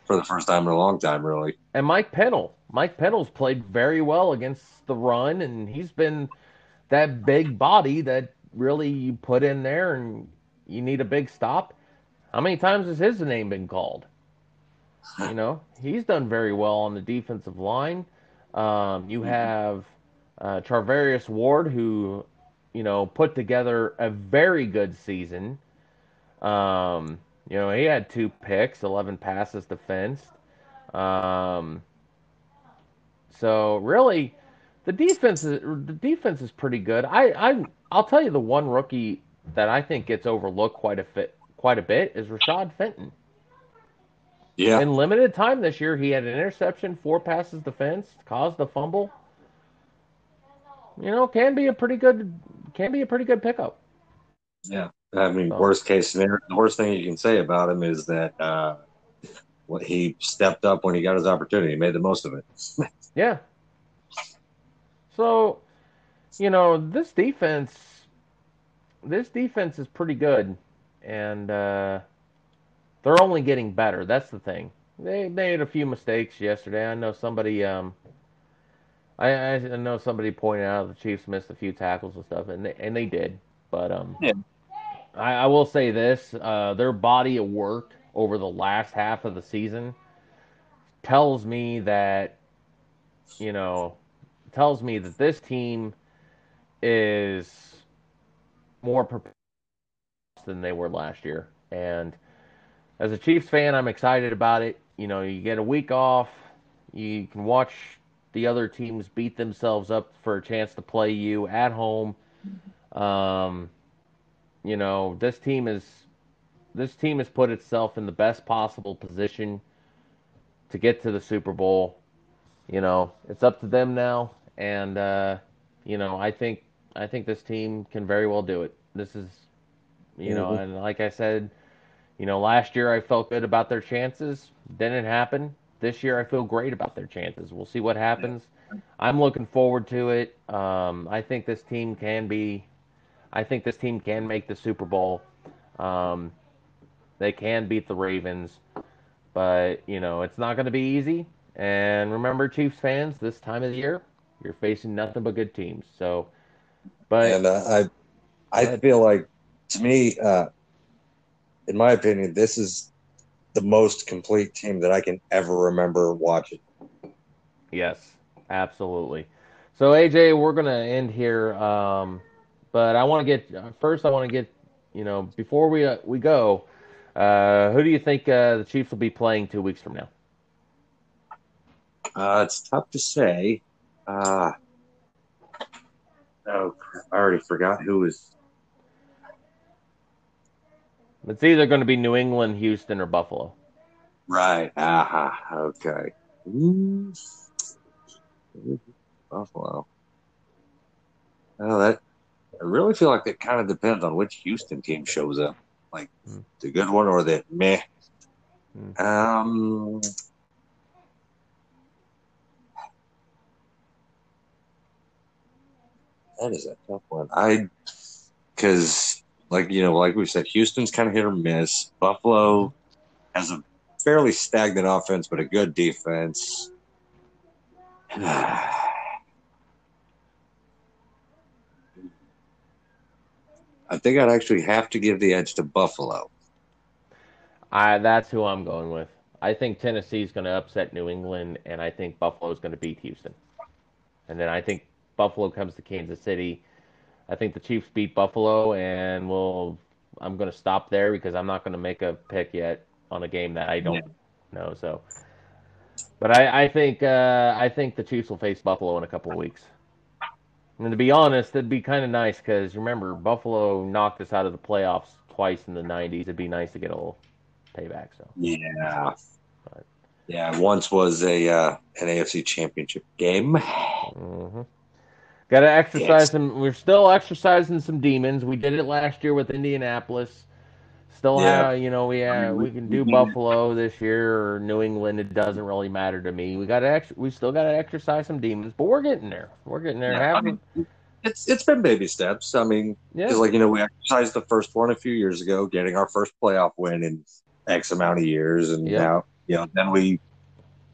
Speaker 2: for the first time in a long time, really.
Speaker 1: and Mike Pennel, Mike Pennel's played very well against the run, and he's been that big body that really you put in there, and you need a big stop. How many times has his name been called? You know, he's done very well on the defensive line. Um, you have uh, Charvarius Ward, who you know put together a very good season. Um, you know, he had two picks, 11 passes defensed. Um, so really, the defense is the defense is pretty good. I I I'll tell you the one rookie that I think gets overlooked quite a bit quite a bit is Rashad Fenton.
Speaker 2: Yeah.
Speaker 1: In limited time this year, he had an interception, four passes defense, caused a fumble. You know, can be a pretty good can be a pretty good pickup.
Speaker 2: Yeah. I mean,
Speaker 1: So-
Speaker 2: worst case scenario, the worst thing you can say about him is that uh, what he stepped up when he got his opportunity, he made the most of it. [laughs]
Speaker 1: Yeah. So, you know, this defense, this defense is pretty good, and uh, they're only getting better. That's the thing. They made a few mistakes yesterday. I know somebody, um, I, I know somebody pointed out the Chiefs missed a few tackles and stuff, and they, and they did. But um,
Speaker 2: Yeah.
Speaker 1: I, I will say this: uh, their body of work over the last half of the season tells me that you know, tells me that this team is more prepared than they were last year. And as a Chiefs fan, I'm excited about it. You know, you get a week off, you can watch the other teams beat themselves up for a chance to play you at home. Um, you know, this team is this team has put itself in the best possible position to get to the Super Bowl you know, it's up to them now, and uh, you know, I think I think this team can very well do it. This is, you know,
Speaker 2: Mhm.
Speaker 1: and like I said, you know, last year I felt good about their chances. Didn't happen. This year I feel great about their chances. We'll see what happens. I'm looking forward to it. Um, I think this team can be. I think this team can make the Super Bowl. Um, they can beat the Ravens, but you know it's not going to be easy. And remember, Chiefs fans, this time of the year, you're facing nothing but good teams. So, but
Speaker 2: and uh, I, I feel like, to me, uh, in my opinion, this is the most complete team that I can ever remember watching.
Speaker 1: yes, absolutely. So AJ, we're gonna end here, um, but I want to get first. I want to get you know before we uh, we go. Uh, who do you think uh, the Chiefs will be playing two weeks from now?
Speaker 2: Uh, it's tough to say. Uh, oh, I already forgot who was.
Speaker 1: It's either going to be New England, Houston, or Buffalo.
Speaker 2: Right. Aha. Okay. Hmm. Buffalo. Oh, that. I really feel like it kind of depends on which Houston team shows up, like
Speaker 1: Hmm.
Speaker 2: the good one or the meh.
Speaker 1: Hmm.
Speaker 2: Um. That is a tough one. I, because like you know, like we said, Houston's kind of hit or miss. Buffalo has a fairly stagnant offense, but a good defense. [sighs] [sighs] I think I'd actually have to give the edge to Buffalo.
Speaker 1: I that's who I'm going with. I think Tennessee's going to upset New England, and I think Buffalo's going to beat Houston. And then I think Buffalo comes to Kansas City. I think the Chiefs beat Buffalo, and we'll. I'm going to stop there because I'm not going to make a pick yet on a game that I don't know. So, but I, I think uh, I think the Chiefs will face Buffalo in a couple of weeks. And to be honest, it'd be kind of nice because remember Buffalo knocked us out of the playoffs twice in the '90s. It'd be nice to get a little payback. So.
Speaker 2: Yeah.
Speaker 1: But-
Speaker 2: Yeah, once was a uh, an AFC Championship game.
Speaker 1: Mm-hmm. Got to exercise
Speaker 2: Yes.
Speaker 1: some. We're still exercising some demons. We did it last year with Indianapolis. Still
Speaker 2: Yeah.
Speaker 1: have, you know, we uh, have, we can do. Buffalo this year or New England. It doesn't really matter to me. We got to ex- we still got to exercise some demons, but we're getting there. We're getting there.
Speaker 2: Yeah, I mean, it's it's been baby steps. I mean,
Speaker 1: yeah,
Speaker 2: like, you know, we exercised the first one a few years ago, getting our first playoff win in X amount of years. And now, you know, then we,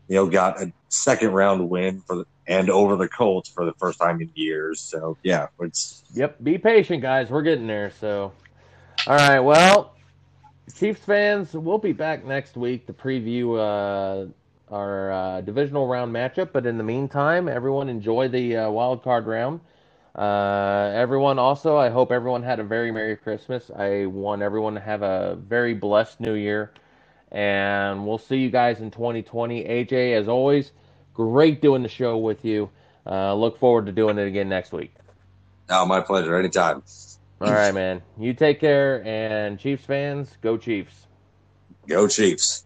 Speaker 2: you know, got a second round win for the, and over the Colts for the first time in years. So, yeah, it's,
Speaker 1: Yep. Be patient, guys. We're getting there. So, all right. Well, Chiefs fans, we'll be back next week to preview uh, our uh, divisional round matchup. But in the meantime, everyone enjoy the uh, wild card round. Uh, everyone also, I hope everyone had a very Merry Christmas. I want everyone to have a very blessed New Year. And we'll see you guys in 2020. AJ, as always, great doing the show with you. Uh, look forward to doing it again next week.
Speaker 2: Oh, my pleasure. Anytime.
Speaker 1: All right, man. You take care. And Chiefs fans, go Chiefs.
Speaker 2: Go Chiefs.